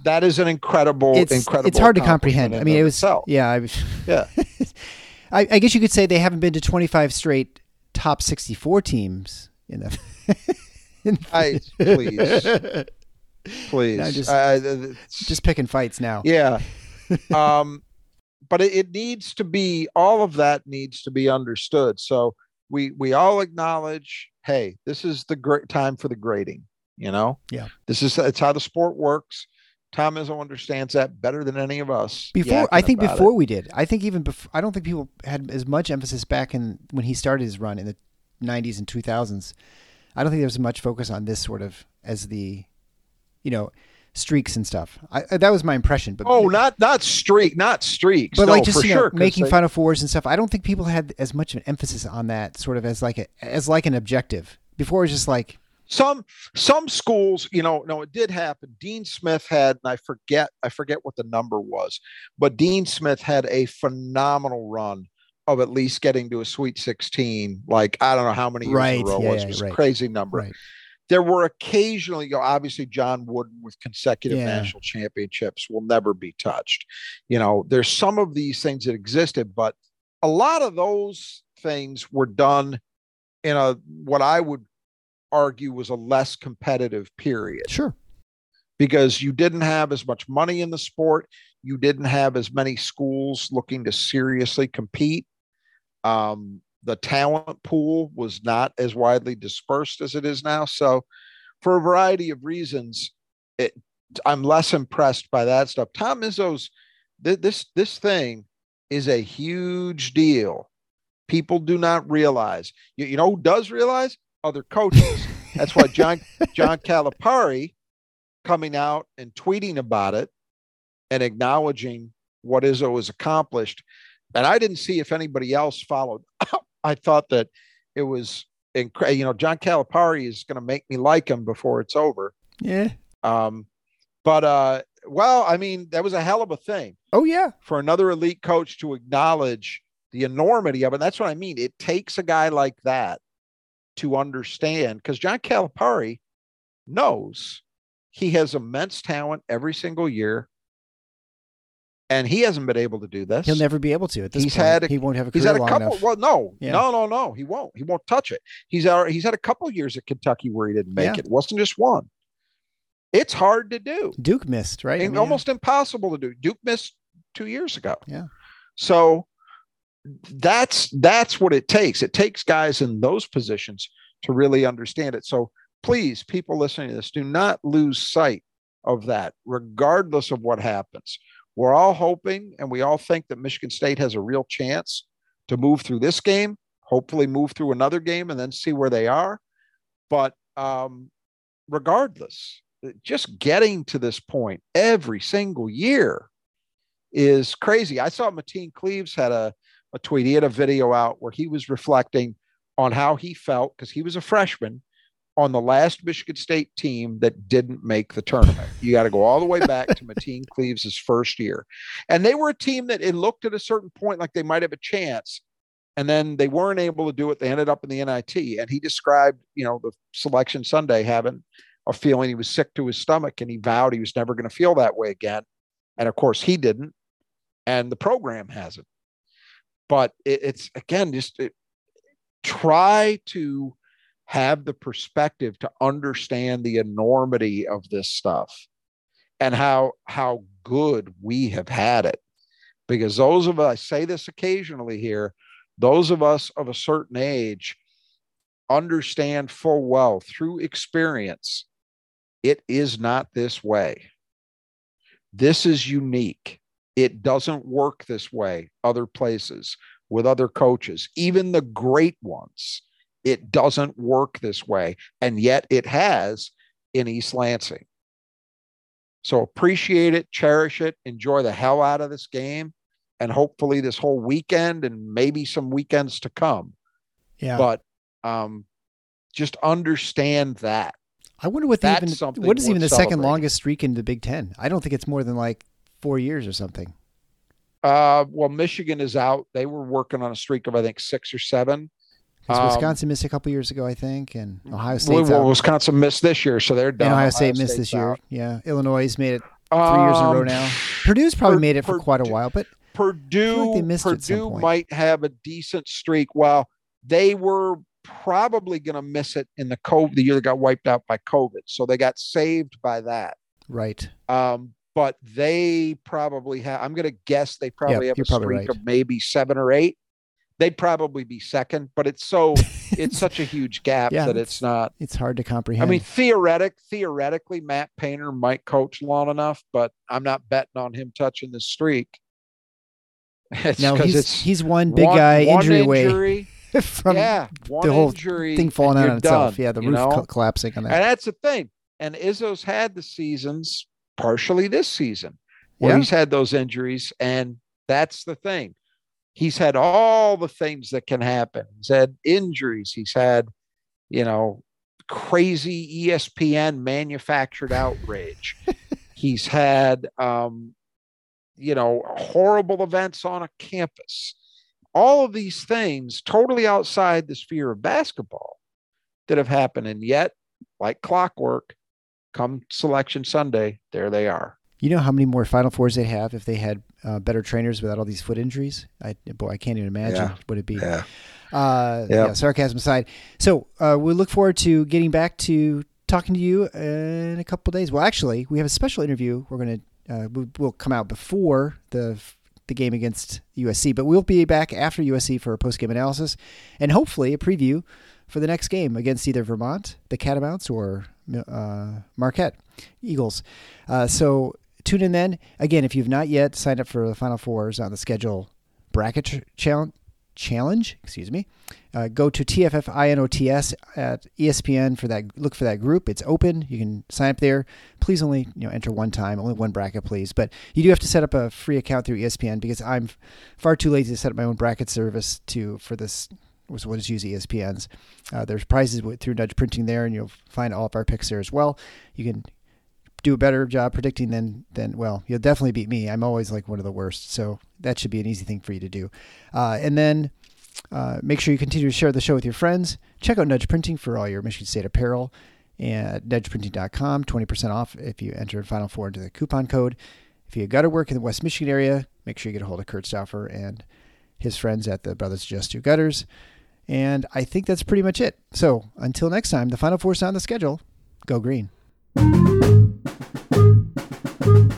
That is an incredible, it's incredible. it's hard to comprehend. I mean, it was, itself. yeah, I was, Yeah. <laughs> I, I guess you could say they haven't been to twenty five straight top sixty four teams in the. I, please, please. No, just- I- I- just picking fights now. yeah <laughs> um but it, it needs to be all of that needs to be understood so we we all acknowledge hey this is the great time for the grading you know Yeah. this is it's how the sport works tom izzo understands that better than any of us Before I think before it. we did, I think even before I don't think people had as much emphasis back in when he started his run in the '90s and 2000s. I don't think there was much focus on this sort of as the, you know, streaks and stuff. I, that was my impression. But oh not not streak not streaks but no, like just for you know, sure making they- Final Fours and stuff. I don't think people had as much of an emphasis on that sort of as like a as like an objective. Before it was just like some some schools you know no it did happen dean smith had and i forget i forget what the number was but dean smith had a phenomenal run of at least getting to a sweet 16 like i don't know how many years Right, in a row yeah, was, it was right. a crazy number right. there were occasionally you know obviously john wooden with consecutive Yeah. national championships will never be touched you know there's some of these things that existed but a lot of those things were done in a what i would argue was a less competitive period Sure. because you didn't have as much money in the sport you didn't have as many schools looking to seriously compete um, the talent pool was not as widely dispersed as it is now so for a variety of reasons it, i'm less impressed by that stuff tom izzo's th- this this thing is a huge deal People do not realize. You, you know who does realize? Other coaches. That's why John <laughs> John Calipari coming out and tweeting about it and acknowledging what Izzo has accomplished. And I didn't see if anybody else followed. I thought that it was incredible. You know, John Calipari is going to make me like him before it's over. Yeah. Um, but uh, well, I mean, that was a hell of a thing Oh yeah. for another elite coach to acknowledge the enormity of it. That's what I mean. It takes a guy like that to understand because John Calipari knows he has immense talent every single year. And he hasn't been able to do this. He'll never be able to at this He's point. had a- he won't have a He's had a long couple. enough. Well, no, Yeah. no, no, no. He won't. He won't touch it. He's out. He's had a couple years at Kentucky where he didn't make Yeah. it. It wasn't just one. It's hard to do. Duke missed, right? I mean, almost impossible to do. Duke missed two years ago. Yeah. So that's that's what it takes. It takes guys in those positions to really understand it. So please, people listening to this, do not lose sight of that, regardless of what happens. We're all hoping and we all think that Michigan State has a real chance to move through this game, hopefully move through another game and then see where they are. But um, regardless, just getting to this point every single year is crazy. I saw Mateen Cleaves had a, a tweet. He had a video out where he was reflecting on how he felt because he was a freshman on the last Michigan State team that didn't make the tournament. You got to go all the way back to <laughs> Mateen Cleaves' first year. And they were a team that it looked at a certain point like they might have a chance. And then they weren't able to do it. They ended up in the NIT. And he described, you know, the selection Sunday having a feeling he was sick to his stomach and he vowed he was never going to feel that way again. And of course, he didn't. And the program hasn't. But it, it's again, just it, try to have the perspective to understand the enormity of this stuff and how how good we have had it. Because those of us I say this occasionally here those of us of a certain age understand full well through experience it is not this way. This is unique. It doesn't work this way other places with other coaches even the great ones it doesn't work this way and yet it has in east lansing so appreciate it cherish it enjoy the hell out of this game and hopefully this whole weekend and maybe some weekends to come Yeah. but um just understand that I wonder what That's even what is even the second longest streak in the Big Ten? I don't think it's more than like four years or something. uh well michigan is out they were working on a streak of i think six or seven 'Cause Um, Wisconsin missed a couple years ago, I think, and Ohio State. Well, wisconsin missed this year so they're done and Ohio State missed State's this year. out. Yeah, Illinois made it three years in a row Um, now. Purdue's probably Pur- made it for quite a while, but Purdue, they missed it at some Purdue might have a decent streak. Well, they were probably going to miss it in the COVID, the year that got wiped out by COVID. So they got saved by that. right. Um, but they probably have, I'm going to guess they probably have you're a probably streak right. of maybe seven or eight. They'd probably be second, but it's so, <laughs> it's such a huge gap Yeah, that it's- not. It's hard to comprehend. I mean, theoretic, theoretically, Matt Painter might coach long enough, but I'm not betting on him touching the streak. <laughs> It's no, he's it's he's one big one- guy one injury away injury, <laughs> from yeah, one the whole injury, thing falling out on itself. done, yeah, the roof know? collapsing on that. and that's the thing. And Izzo's had the seasons partially this season where Yeah. he's had those injuries, and that's the thing. He's had all the things that can happen. He's had injuries. He's had, you know, crazy ESPN manufactured outrage. <laughs> he's had, um, you know, horrible events on a campus. All of these things totally outside the sphere of basketball that have happened. And yet, like clockwork, come selection Sunday, there they are. You know how many more Final Fours they'd have if they had uh, better trainers without all these foot injuries? I boy, I can't even imagine Yeah. what it'd be. Yeah. Uh, Yeah. yeah. Sarcasm aside, so uh, we look forward to getting back to talking to you in a couple days. Well, actually, we have a special interview. We're gonna uh, we- we'll come out before the the game against USC, but we'll be back after USC for a post game analysis and hopefully a preview for the next game against either Vermont, the Catamounts, or uh, Marquette Eagles. Uh, so tune in then. Again, if you've not yet signed up for the Final Fours on the schedule bracket ch- challenge challenge. Excuse me. Uh, go to TFFINOTS at ESPN for that. Look for that group. It's open. You can sign up there. Please only you know enter one time, only one bracket, please. But you do have to set up a free account through ESPN because I'm far too lazy to set up my own bracket service to for this. Was what is use ESPN's. Uh, there's prizes with, through Nudge Printing there, and you'll find all of our picks there as well. You can do a better job predicting than than well you'll definitely beat me. I'm always like one of the worst. So that should be an easy thing for you to do. Uh, and then uh, make sure you continue to share the show with your friends. Check out nudge printing for all your michigan state apparel at nudgeprinting.com 20% off if you enter final four into the coupon code. If you got to work in the west michigan area make sure you get a hold of kurt stauffer and his friends at the brothers just two gutters. And i think that's pretty much it. So until next time the final four on the schedule. Go green